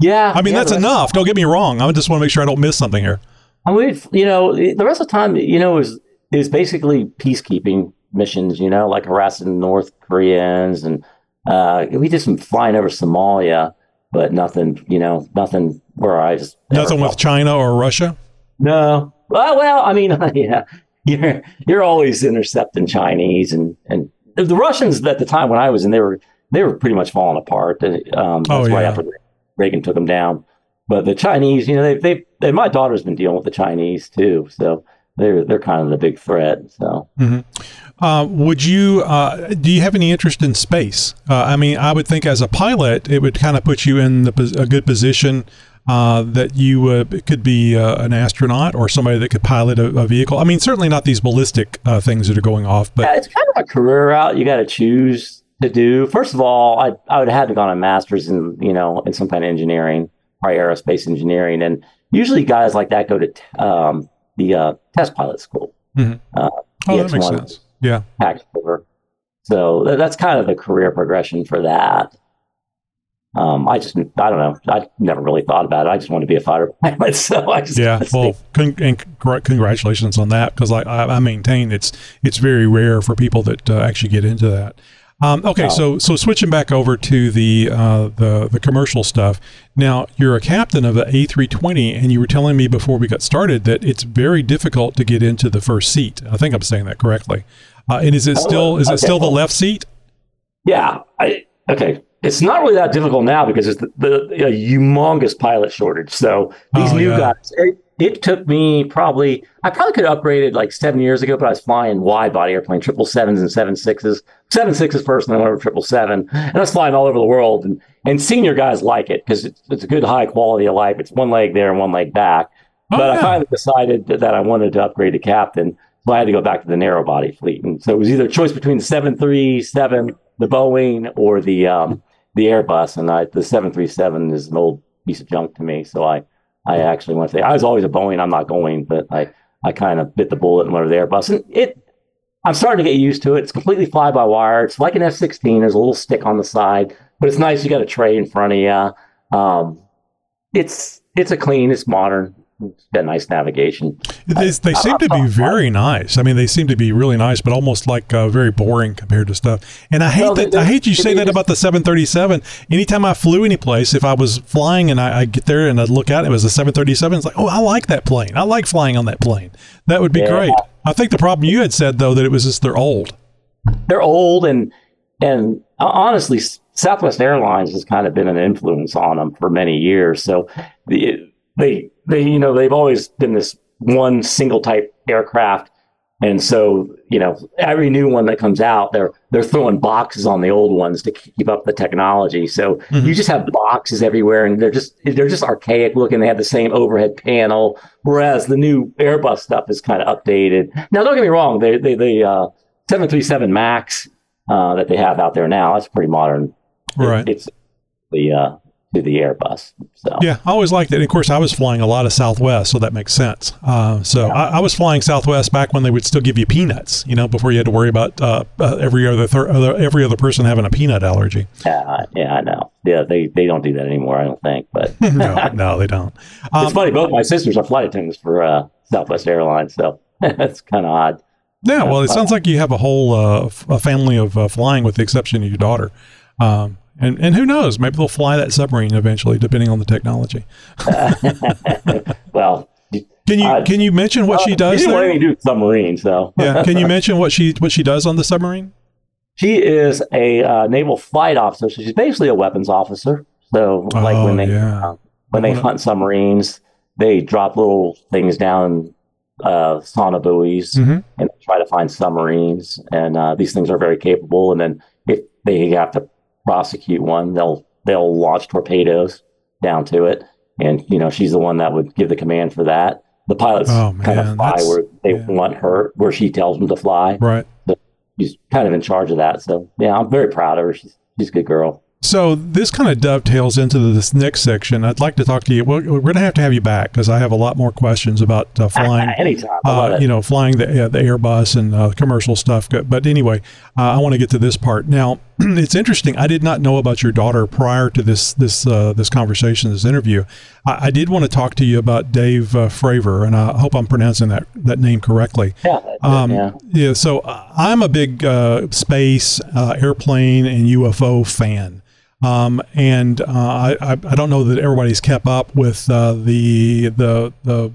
Yeah, I mean yeah, that's enough. Don't get me wrong. I just want to make sure I don't miss something here. I mean, you know, the rest of the time, you know, is is basically peacekeeping missions. You know, like harassing North Koreans, and uh, we did some flying over Somalia, but nothing. You know, nothing where I just Nothing with China or Russia. No. Well, well, I mean, yeah, you're you're always intercepting Chinese and and the Russians at the time when I was in, they were they were pretty much falling apart. Um, that's Oh, right yeah. after Reagan took them down. But the Chinese, you know, they they they my daughter's been dealing with the Chinese too, so they're they're kind of the big threat. So Uh, would you uh, do you have any interest in space? Uh, I mean, I would think as a pilot, it would kind of put you in the, a good position uh, that you uh, could be uh, an astronaut or somebody that could pilot a, a vehicle. I mean, certainly not these ballistic uh, things that are going off, but yeah, it's kind of a career route you got to choose to do. First of all, I I would have had to gone a master's in you know in some kind of engineering, probably aerospace engineering, and usually guys like that go to t- um, the uh, test pilot school. Mhm. Uh, oh, that makes sense. Yeah. over. So tha- that's kind of the career progression for that. Um, I just, I don't know. I never really thought about it. I just want to be a fighter pilot. So I just, Yeah, well, con- and congr- congratulations on that because I, I, I maintain it's it's very rare for people that uh, actually get into that. Um, okay, Oh. so so switching back over to the uh, the the commercial stuff. Now you're a captain of the A320, and you were telling me before we got started that it's very difficult to get into the first seat. I think I'm saying that correctly. Uh, and is it still is it okay. still the left seat? Yeah. I, okay. It's not really that difficult now because it's the, the a humongous pilot shortage. So these Oh, new yeah. guys, it, took me probably, I probably could have upgraded like seven years ago, but I was flying wide body airplane, triple sevens and seven sixes, seven sixes first, and then over triple seven. And I was flying all over the world. And, and senior guys like it because it's, it's a good high quality of life. It's one leg there and one leg back. Oh, but yeah. I finally decided that, that I wanted to upgrade to captain. So I had to go back to the narrow body fleet. And so it was either a choice between the 737, the Boeing, or the um, the Airbus. And I, the 737 is an old piece of junk to me. So I, I actually went to the, I was always a Boeing. I'm not going, but I, I kind of bit the bullet and went to the Airbus. And it, I'm starting to get used to it. It's completely fly by wire. It's like an F 16. There's a little stick on the side, but it's nice. You got a tray in front of you. Um, it's, it's a clean, it's modern. It's got nice navigation. They, they seem to be very nice. I mean, they seem to be really nice, but almost like uh, very boring compared to stuff. And I hate Well, they- that. I hate you say that about the 737. Anytime I flew any place, if I was flying and I, I get there and I look at it, it was a 737. It's like, oh, I like that plane. I like flying on that plane. That would be Yeah. great. I think the problem you had said though that it was just they're old. they're old and and honestly southwest airlines has kind of been an influence on them for many years so the, they they you know they've always been this one single type aircraft. And so you know every new one that comes out they're they're throwing boxes on the old ones to keep up the technology. So you just have boxes everywhere and they're just they're just archaic looking. They have the same overhead panel whereas the new airbus stuff is kind of updated. Now don't get me wrong they they, they uh 737 max uh, that they have out there now that's pretty modern. It- Right. it's the uh to the airbus so Yeah, I always liked it. And of course, I was flying a lot of Southwest, so that makes sense. Uh, so I, I was flying Southwest back when they would still give you peanuts, you know, before you had to worry about uh, uh, every other, thir- other every other person having a peanut allergy. yeah, yeah i know yeah they they don't do that anymore i don't think but no, no, they don't. Um, it's funny both my sisters are flight attendants for uh southwest airlines so that's kind of odd yeah, well, it sounds like you have a whole uh, f- a family of uh, flying, with the exception of your daughter. Um, and and who knows? Maybe they'll fly that submarine eventually, depending on the technology. well Can you Uh, can you mention what she she does? didn't want There? me to do submarine so Yeah, can you mention what she what she does on the submarine? She is a uh, naval flight officer, so she's basically a weapons officer. So, like Oh, when they yeah. uh, when they hunt submarines, they drop little things down uh, sonobuoys Mhm. and try to find submarines. And uh, these things are very capable. And then if they have to prosecute one, they'll they'll launch torpedoes down to it. And you know, she's the one that would give the command for that. The pilots Oh, kind of fly that's- where they yeah. want her, where she tells them to fly Right. she's kind of in charge of that. So yeah, I'm very proud of her. She's she's a good girl. So this kind of dovetails into this next section. I'd like to talk to you. We're, we're going to have to have you back because I have a lot more questions about uh, flying. Anytime, Uh, you know, flying the uh, the Airbus and uh, commercial stuff. But anyway, uh, I want to get to this part now. it's interesting. I did not know about your daughter prior to this this uh, this conversation, this interview. I, I did want to talk to you about Dave uh, Fravor, and I hope I'm pronouncing that that name correctly. yeah, Um, yeah. yeah, so I'm a big uh, space, uh, airplane, and UFO fan. Um, and uh, I, I don't know that everybody's kept up with uh, the the the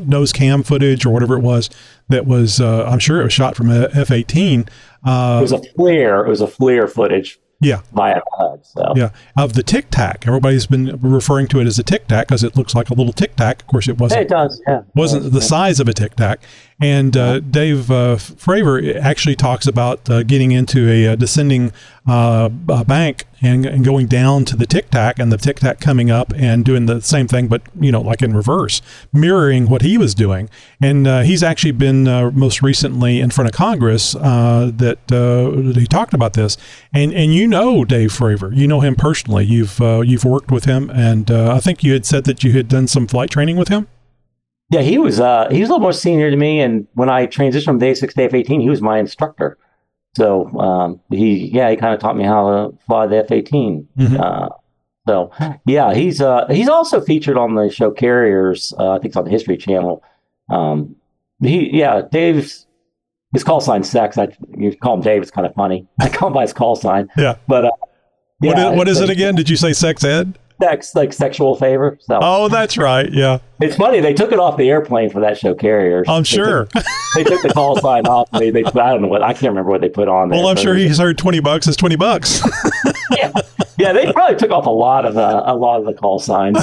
nose cam footage or whatever it was that was. Uh, I'm sure it was shot from F eighteen. It Uh, was a FLIR. It was a FLIR footage yeah, via HUD. So yeah, of the Tic Tac. Everybody's been referring to it as a Tic Tac because it looks like a little Tic Tac. Of course, it wasn't it does. Yeah, wasn't the size of a tic tac. And uh, Dave uh, Fravor actually talks about uh, getting into a, uh descending uh, uh, bank and, and going down to the tic tac, and the tic tac coming up and doing the same thing, but you know, like in reverse, mirroring what he was doing. And uh, he's actually been uh, most recently in front of Congress that, he talked about this. And and you know Dave Fravor, you know him personally. You've you've worked with him, and I think you had said that you had done some flight training with him. Yeah. He was uh he was a little more senior to me, and when I transitioned from day six to F eighteen, he was my instructor. So um, he yeah he kind of taught me how to fly the F 18 Mhm. Uh, so yeah, he's uh he's also featured on the show Carriers. Uh, I think it's on the History Channel. Um, he yeah Dave's his call sign sex. I you call him Dave. It's kind of funny. I call him by his call sign. Yeah. But uh, What yeah, is, what is it again? Did you say sex ed? Sex like sexual favor. So Oh, that's right. Yeah, it's funny they took it off the airplane for that show carriers. I'm They sure. took, they took the call sign off. They, they I don't know what I can't remember what they put on there. well, I'm sure he's heard twenty bucks is twenty bucks. yeah, yeah, they probably took off a lot of uh, a lot of the call signs.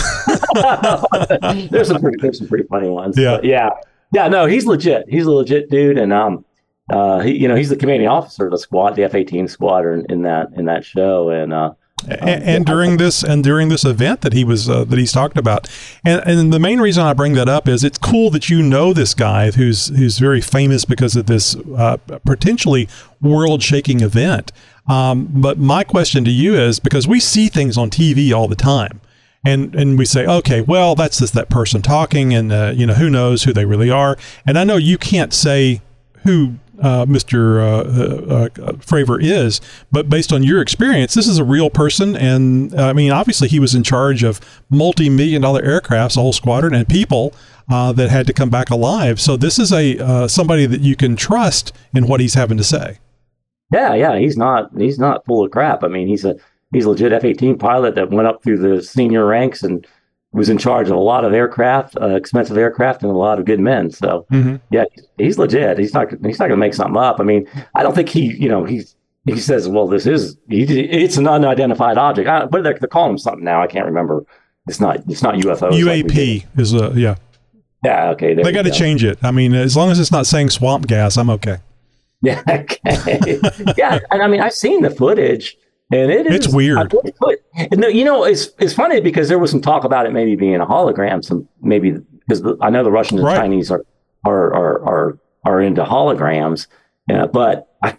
there's some pretty there's some pretty funny ones. Yeah. But yeah, yeah. No, he's legit. He's a legit dude, and um, uh, he you know he's the commanding officer of the squad, the F-18 squadron in that in that show, and uh, and, and during this and during this event that he was uh, that he's talked about. And and the main reason I bring that up is it's cool that you know this guy who's who's very famous because of this uh, potentially world shaking event. Um, but my question to you is because we see things on TV all the time and and we say okay well that's just that person talking and uh, you know who knows who they really are. And I know you can't say who uh, Mr. Uh, uh, uh, Fravor is, but based on your experience, this is a real person, and uh, I mean, obviously, he was in charge of multi-million dollar aircrafts, a whole squadron, and people uh, that had to come back alive. So this is a somebody that you can trust in what he's having to say. yeah, yeah, he's not he's not full of crap. I mean, he's a he's a legit F-18 pilot that went up through the senior ranks and was in charge of a lot of aircraft, uh, expensive aircraft, and a lot of good men. So Mhm. yeah, he's legit. He's not he's not going to make something up. I mean, I don't think he you know he's he says, well, this is he, it's an unidentified object. I, but they're, they're calling him something now. I can't remember. It's not it's not like. UAP is a yeah. yeah, okay. They got to change it. I mean, as long as it's not saying swamp gas, I'm okay. Yeah, okay. yeah, and I mean, I've seen the footage, and it is It's weird. I really put- and the- you know, it's it's funny because there was some talk about it maybe being a hologram. Some maybe because I know the Russians and Right. Chinese are are are are, are into holograms, uh, but I,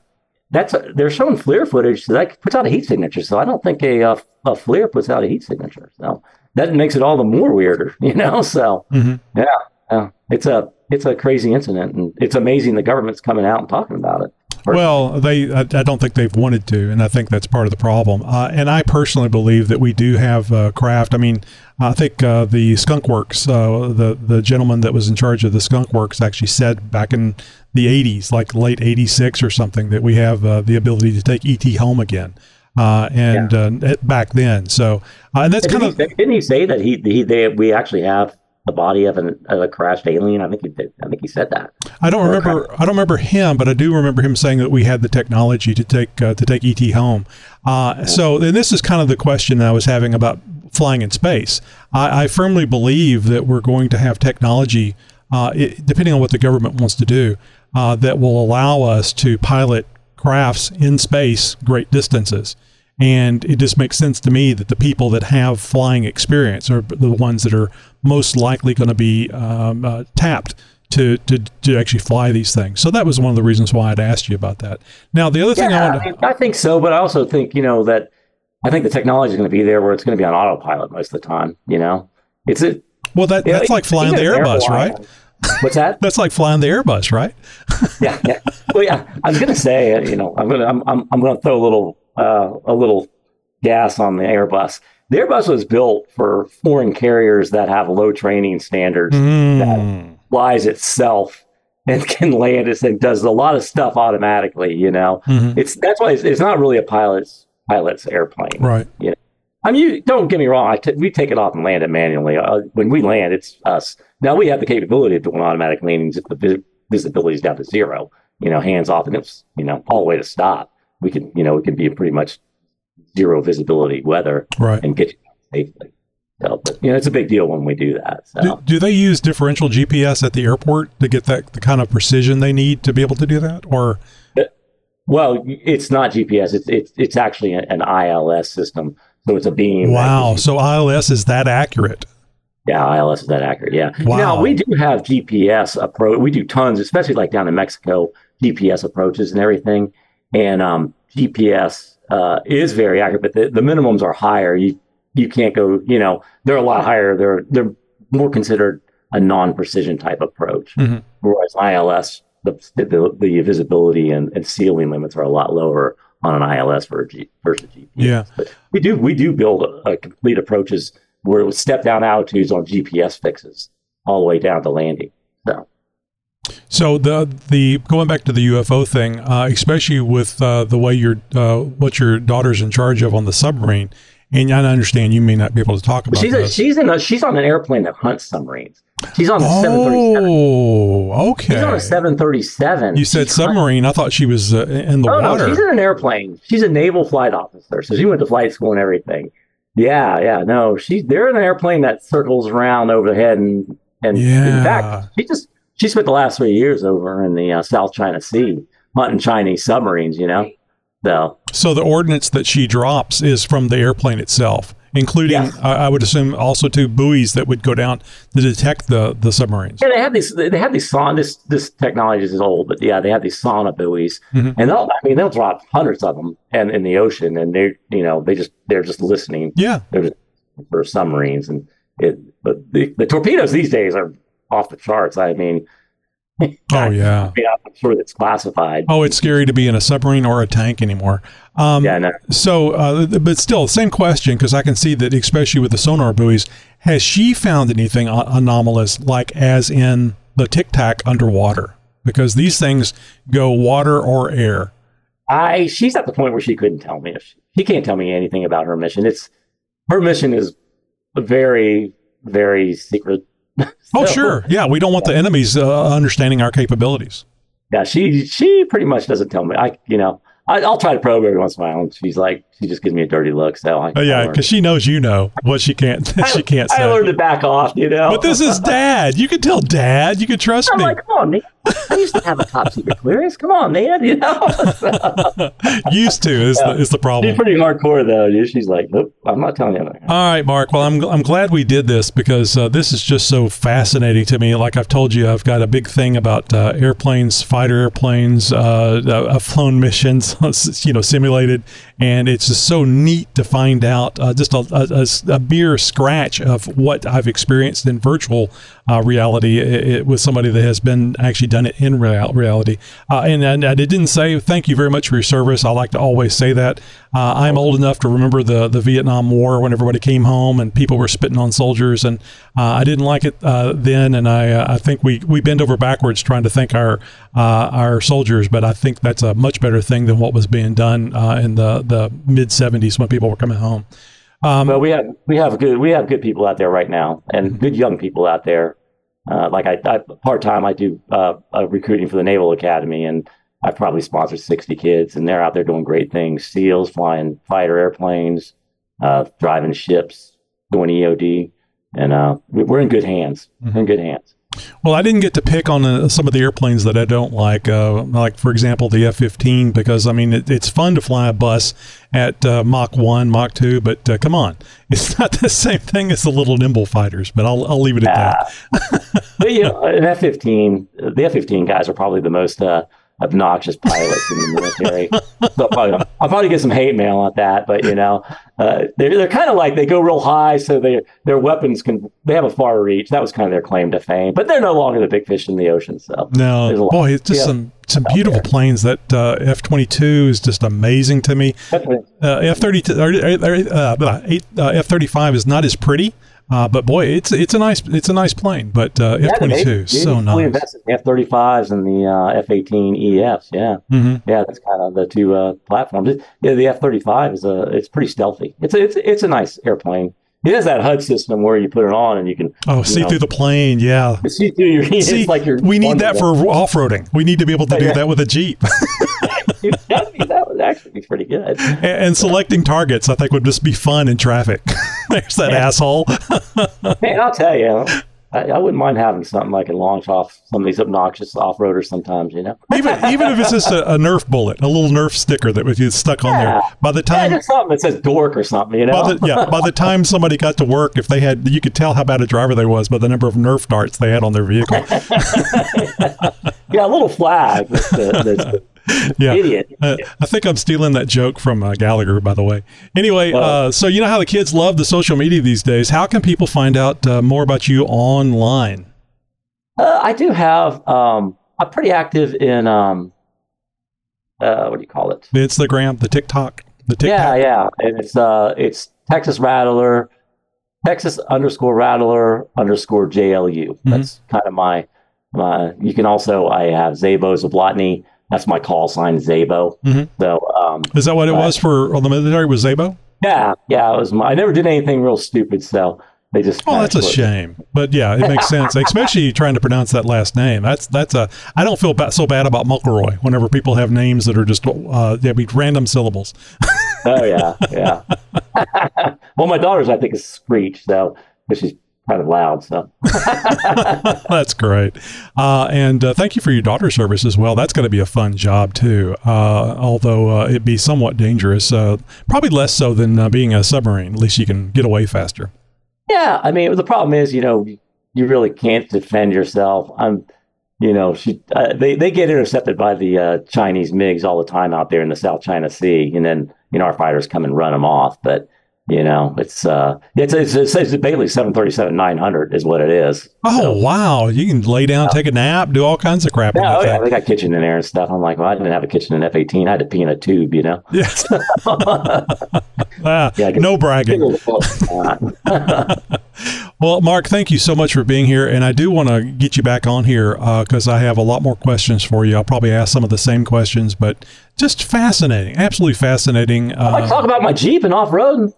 that's a, they're showing FLIR footage so that puts out a heat signature. So I don't think a uh, a FLIR puts out a heat signature. So that makes it all the more weirder, you know. So Mhm. yeah, yeah, it's a it's a crazy incident, and it's amazing the government's coming out and talking about it. Well, they I, I don't think they've wanted to, and I think that's part of the problem. Uh, and I personally believe that we do have uh, craft. I mean, I think uh, the Skunk Works, uh, the the gentleman that was in charge of the Skunk Works, actually said back in the '80s, like late '86 or something, that we have uh, the ability to take ET home again. Uh, and uh, back then, so uh, and that's Didn't, kind he, of say- didn't he say that he, he they we actually have the body of, an, of a crashed alien? I think he did. I think he said that. I don't remember. I don't remember him, but I do remember him saying that we had the technology to take uh, to take ET home. Uh, so, and this is kind of the question that I was having about flying in space. I, I firmly believe that we're going to have technology, uh, it, depending on what the government wants to do, uh, that will allow us to pilot crafts in space great distances. And it just makes sense to me that the people that have flying experience are the ones that are most likely going to be um, uh, tapped to, to to actually fly these things. So that was one of the reasons why I'd asked you about that. Now, the other thing I Yeah, I, mean, I think so, but I also think you know that I think the technology is going to be there where it's going to be on autopilot most of the time. You know, it's it. well, that yeah, that's like flying the Airbus, airline- right? What's that? That's like flying the Airbus, right? yeah, yeah. Well, yeah. I was going to say, uh, you know, I'm to I'm I'm, I'm to throw a little uh, a little gas on the Airbus. The Airbus was built for foreign carriers that have low training standards. Mm. flies itself and can land it and does a lot of stuff automatically. You know, Mhm. it's that's why it's, it's not really a pilot's pilot's airplane. Right. I mean, you, don't get me wrong. I t- we take it off and land it manually. Uh, when we land, it's us. Now we have the capability of doing automatic landings if the vis- visibility is down to zero. You know, hands off, and it's you know all the way to stop. We can you know we can be pretty much zero visibility weather Right. and get you safely. So, but you know, it's a big deal when we do that. So. Do, do they use differential GPS at the airport to get that the kind of precision they need to be able to do that? Or Well, it's not GPS. It's it's it's actually an ILS system. So it's a beam. wow, so ILS is that accurate? yeah, ILS is that accurate. Yeah. Wow. Now we do have GPS approach. We do tons, especially like down in Mexico, GPS approaches and everything. And um, GPS uh, is very accurate, but the, the minimums are higher. You you can't go. You know, they're a lot higher. They're they're more considered a non-precision type approach. Mhm. Whereas ILS, the, the the visibility and, and ceiling limits are a lot lower on an ILS versus GPS. Yeah. But we do we do build a, a complete approaches where it would step down altitudes on GPS fixes all the way down to landing. So So the the going back to the UFO thing, uh, especially with uh, the way your uh, what your daughter's in charge of on the submarine, And I understand you may not be able to talk about She's a, she's in a, she's on an airplane that hunts submarines. She's on a 737. oh, okay. She's on a 737. You said She's submarine. I thought she was uh, in the Oh water. no, she's in an airplane. She's a naval flight officer, so she went to flight school and everything. Yeah, yeah. No, she's they're in an airplane that circles around overhead, and and in fact, she just she spent the last three years over in the uh, South China Sea hunting Chinese submarines. You know, so so the ordinance that she drops is from the airplane itself, including, Yes. I I would assume, also two buoys that would go down to detect the, the submarines. yeah, they have these they have these sauna. This this technology is old, but yeah, they have these sonobuoys, Mhm. and they'll I mean they'll drop hundreds of them and in the ocean, and they're you know they just they're just listening Yeah. they're just for submarines and it but the, the torpedoes these days are off the charts i mean Oh, yeah. I'm sure that's classified Oh, it's scary to be in a submarine or a tank anymore. Um, yeah no. So, uh, but still, same question because I can see that, especially with the sonar buoys, has she found anything anomalous, like as in the Tic Tac underwater? Because these things go water or air. i she's at the point where she couldn't tell me if she, she can't tell me anything about her mission it's her mission is very very secret Oh, sure, yeah. We don't want the enemies uh, understanding our capabilities. yeah she she pretty much doesn't tell me i you know I, i'll try to probe every once in a while and she's like she just gives me a dirty look so I, Oh, yeah, because she knows you know what she can't. she can't I say. learned to back off you know But this is Dad. You can tell Dad. You can trust I'm me. like, come on, man. I used to have a top secret clearance. Come on, man. You know, Used to is the, is the problem. she's pretty hardcore though. dude. She's like, nope, I'm not telling you. anything." All right, Mark. Well, I'm, I'm glad we did this because uh, this is just so fascinating to me. Like I've told you, I've got a big thing about uh, airplanes, fighter airplanes. Uh, uh, I've flown missions, you know, simulated, and it's just so neat to find out uh, just a, a, a, a mere scratch of what I've experienced in virtual uh, reality it, it, with somebody that has been actually done it in real, reality. Uh, and, and I didn't say thank you very much for your service. I like to always say that. Uh, I'm old enough to remember the, the Vietnam War when everybody came home and people were spitting on soldiers, and uh, I didn't like it uh, then. And I uh, I think we, we bend over backwards trying to thank our our soldiers, but I think that's a much better thing than what was being done in the, the mid 70s when people were coming home. Um, But we have we have good we have good people out there right now, and good young people out there. Uh, like I, I part time, I do uh, uh, recruiting for the Naval Academy, and I've probably sponsored sixty kids, and they're out there doing great things: SEALs, flying fighter airplanes, uh, driving ships, doing EOD, and uh, we- we're in good hands. We're in good hands. Well, I didn't get to pick on uh, some of the airplanes that I don't like, uh, like for example the F-15, because I mean it, it's fun to fly a bus at uh, Mach one, Mach two, but uh, come on, it's not the same thing as the little nimble fighters. But I'll I'll leave it at that. But you know, an F fifteen, the F fifteen guys are probably the most uh, obnoxious pilots in the military. so I'll, probably, I'll probably get some hate mail on that, but you know, uh, they're they're kind of like they go real high, so they their weapons can they have a far reach. That was kind of their claim to fame, but they're no longer the big fish in the ocean. So No, boy, it's just yeah, some some beautiful planes. That uh, F twenty two is just amazing to me. Uh, F thirty uh, F thirty five is not as pretty, uh, but boy, it's it's a nice it's a nice plane. But uh, F twenty two, so We nice. invested in F thirty fives and the uh, F eighteen EFs. Yeah, hmm yeah, that's kind of the two uh, platforms. Yeah, the F thirty five is a it's pretty stealthy. It's a, it's it's a nice airplane. It has that HUD system where you put it on and you can Oh, you see know, through the plane, yeah. see through your. See, like you're we need that for off roading. We need to be able to do that with a Jeep. that, would- that would actually be pretty good. and, and selecting targets, I think, would just be fun in traffic. There's that asshole. Man, I'll tell you, I, I wouldn't mind having something like can launch off some of these obnoxious off roaders sometimes. You know, even even if it's just a, a Nerf bullet, a little Nerf sticker that was stuck on there. By the yeah, time just something that says dork or something. You know, By the, yeah, by the time somebody got to work, if they had, you could tell how bad a driver they was by the number of Nerf darts they had on their vehicle. yeah, a little flag. That's the, that's the Yeah, idiot. Uh, I think I'm stealing that joke from uh, Gallagher, by the way. Anyway, uh, so you know how the kids love the social media these days. How can people find out uh, more about you online? Uh, I do have. Um, I'm pretty active in. Um, uh, what do you call it? The Instagram, the TikTok, the Yeah, TikTok. yeah. And it's uh, it's Texas Rattler, Texas underscore Rattler underscore JLU. Mm-hmm. That's kind of my my. You can also I have Zabo Zablotny. That's my call sign, Zabo. Mhm. So um, Is that what it Right. was for all the military? Was Zabo? Yeah, yeah. It was. My, I never did anything real stupid, so they just. Oh, that's a shame. But yeah, it makes sense, especially trying to pronounce that last name. That's that's a. I don't feel ba- so bad about Muckleroy whenever people have names that are just uh, be random syllables. oh yeah, yeah. well, my daughter's I think is Screech, so but she's kind of loud. So that's great. Uh, and uh, thank you for your daughter service as well. That's going to be a fun job too. Uh, although uh, it'd be somewhat dangerous, uh, probably less so than uh, being a submarine. At least you can get away faster. Yeah, I mean the problem is, you know, you really can't defend yourself. I'm, you know, she they they get intercepted by the Chinese MiGs all the time out there in the South China Sea, and then you know our fighters come and run them off, but you know, it's uh, it's it's, it's, it's Bailey seven thirty seven nine hundred is what it is. Oh so, wow! You can lay down, take a nap, do all kinds of crap. Yeah, oh, yeah, they got kitchen in there and stuff. I'm like, well, I didn't have a kitchen in F eighteen. I had to pee in a tube, you know. Yes. ah, yeah, no bragging. Well, Mark, thank you so much for being here, and I do want to get you back on here because uh, I have a lot more questions for you. I'll probably ask some of the same questions, but just fascinating, absolutely fascinating. Uh, I like talk about my Jeep and off road.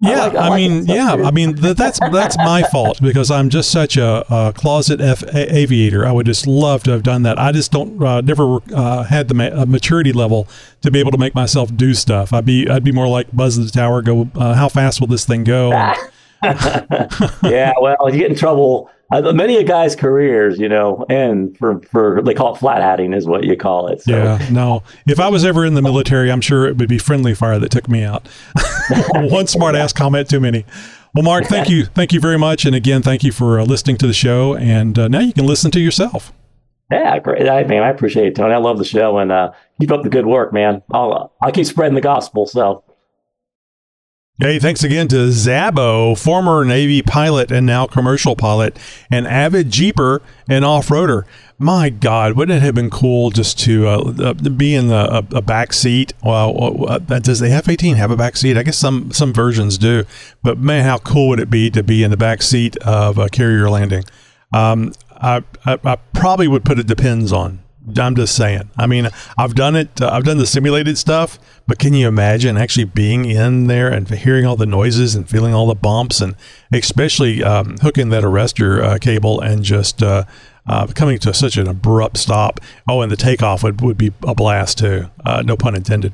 Yeah, I, like, I, I like mean, yeah, I mean that's that's my fault because I'm just such a, a closet F- a- aviator. I would just love to have done that. I just don't uh, never uh, had the ma- uh, maturity level to be able to make myself do stuff. I'd be I'd be more like Buzz the Tower. Go, uh, how fast will this thing go? yeah, well, you get in trouble uh, many a guy's careers, you know, and for for they call it flat hatting is what you call it. So. Yeah, no. If I was ever in the military, I'm sure it would be friendly fire that took me out. One smart ass comment too many. Well, Mark, thank you, thank you very much, and again, thank you for uh, listening to the show. And uh, now you can listen to yourself. Yeah, great. I mean, I appreciate it, Tony. I love the show, and uh, keep up the good work, man. I'll I'll keep spreading the gospel. So. Hey, thanks again to Zabo, former Navy pilot and now commercial pilot, and avid Jeeper and off-roader. My God, wouldn't it have been cool just to uh, uh, be in the, a, a back seat? Well, uh, does the F-18 have a back seat? I guess some some versions do, but man, how cool would it be to be in the back seat of a carrier landing? Um, I, I, I probably would put it depends on I'm just saying. I mean, I've done it. Uh, I've done the simulated stuff, but can you imagine actually being in there and hearing all the noises and feeling all the bumps, and especially um, hooking that arrestor uh, cable and just uh, uh coming to such an abrupt stop? Oh, and the takeoff would, would be a blast too. Uh, no pun intended.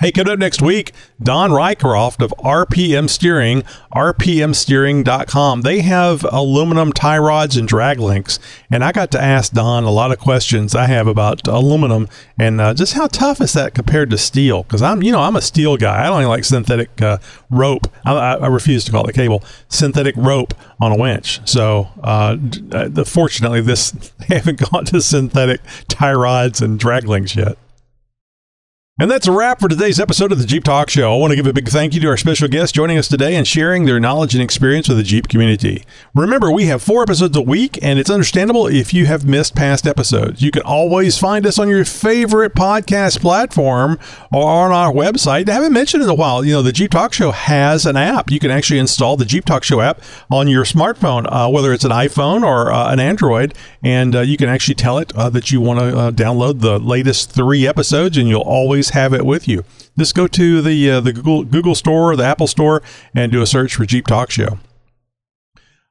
Hey, coming up next week, Don Rycroft of RPM Steering, rpmsteering.com. They have aluminum tie rods and drag links. And I got to ask Don a lot of questions I have about aluminum and uh, just how tough is that compared to steel? Because I'm, you know, I'm a steel guy. I don't like synthetic uh, rope. I, I, refuse to call it cable. Synthetic rope on a winch. So, uh, uh fortunately, this they haven't gone to synthetic tie rods and drag links yet. And that's a wrap for today's episode of the Jeep Talk Show. I want to give a big thank you to our special guests joining us today and sharing their knowledge and experience with the Jeep community. Remember, we have four episodes a week, and it's understandable if you have missed past episodes. You can always find us on your favorite podcast platform or on our website. I haven't mentioned in a while, you know, the Jeep Talk Show has an app. You can actually install the Jeep Talk Show app on your smartphone, uh, whether it's an iPhone or uh, an Android, and uh, you can actually tell it uh, that you want to uh, download the latest three episodes, and you'll always have it with you. Just go to the uh, the Google Google Store, the Apple Store, and do a search for Jeep Talk Show.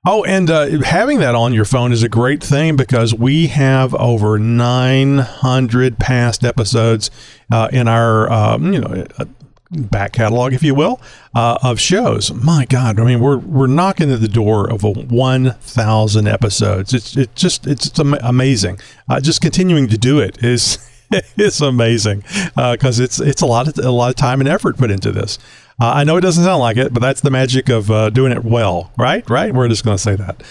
Oh, and uh, having that on your phone is a great thing because we have over 900 past episodes uh, in our, um, you know, uh, back catalog, if you will, uh, of shows. My God, I mean, we're we're knocking at the door of a 1,000 episodes. It's it just it's amazing. Uh, just continuing to do it is it's amazing because uh, it's it's a lot of a lot of time and effort put into this. Uh, I know it doesn't sound like it, but that's the magic of uh, doing it well, right? Right? We're just going to say that.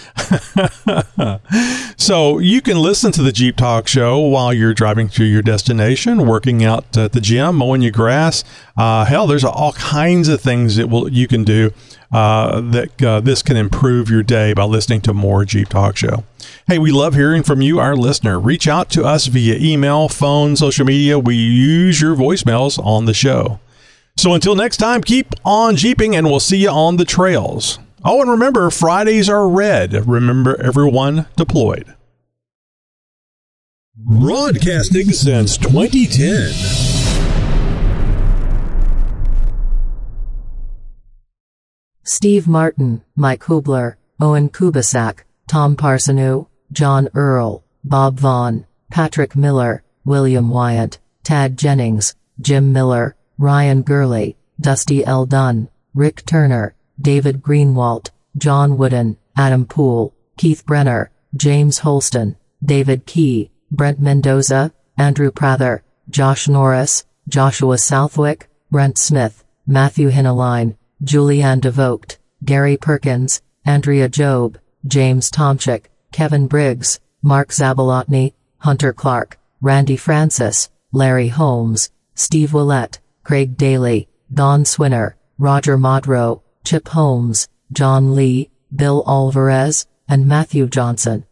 so you can listen to the Jeep Talk Show while you're driving to your destination, working out at the gym, mowing your grass. Uh, hell, there's all kinds of things that will you can do uh, that uh, this can improve your day by listening to more Jeep Talk Show. Hey, we love hearing from you, our listener. Reach out to us via email, phone, social media. We use your voicemails on the show. So until next time, keep on Jeeping and we'll see you on the trails. Oh, and remember, Fridays are red. Remember, everyone deployed. Broadcasting since 2010. Steve Martin, Mike Hubler, Owen Kubasak, Tom Parsoneau, John Earl, Bob Vaughn, Patrick Miller, William Wyatt, Tad Jennings, Jim Miller, Ryan Gurley, Dusty L. Dunn, Rick Turner, David Greenwalt, John Wooden, Adam Poole, Keith Brenner, James Holston, David Key, Brent Mendoza, Andrew Prather, Josh Norris, Joshua Southwick, Brent Smith, Matthew Hinaline, Julianne DeVogt, Gary Perkins, Andrea Job, James Tomchik, Kevin Briggs, Mark Zabolotny, Hunter Clark, Randy Francis, Larry Holmes, Steve Willett, Craig Daly, Don Swinner, Roger Modrow, Chip Holmes, John Lee, Bill Alvarez, and Matthew Johnson.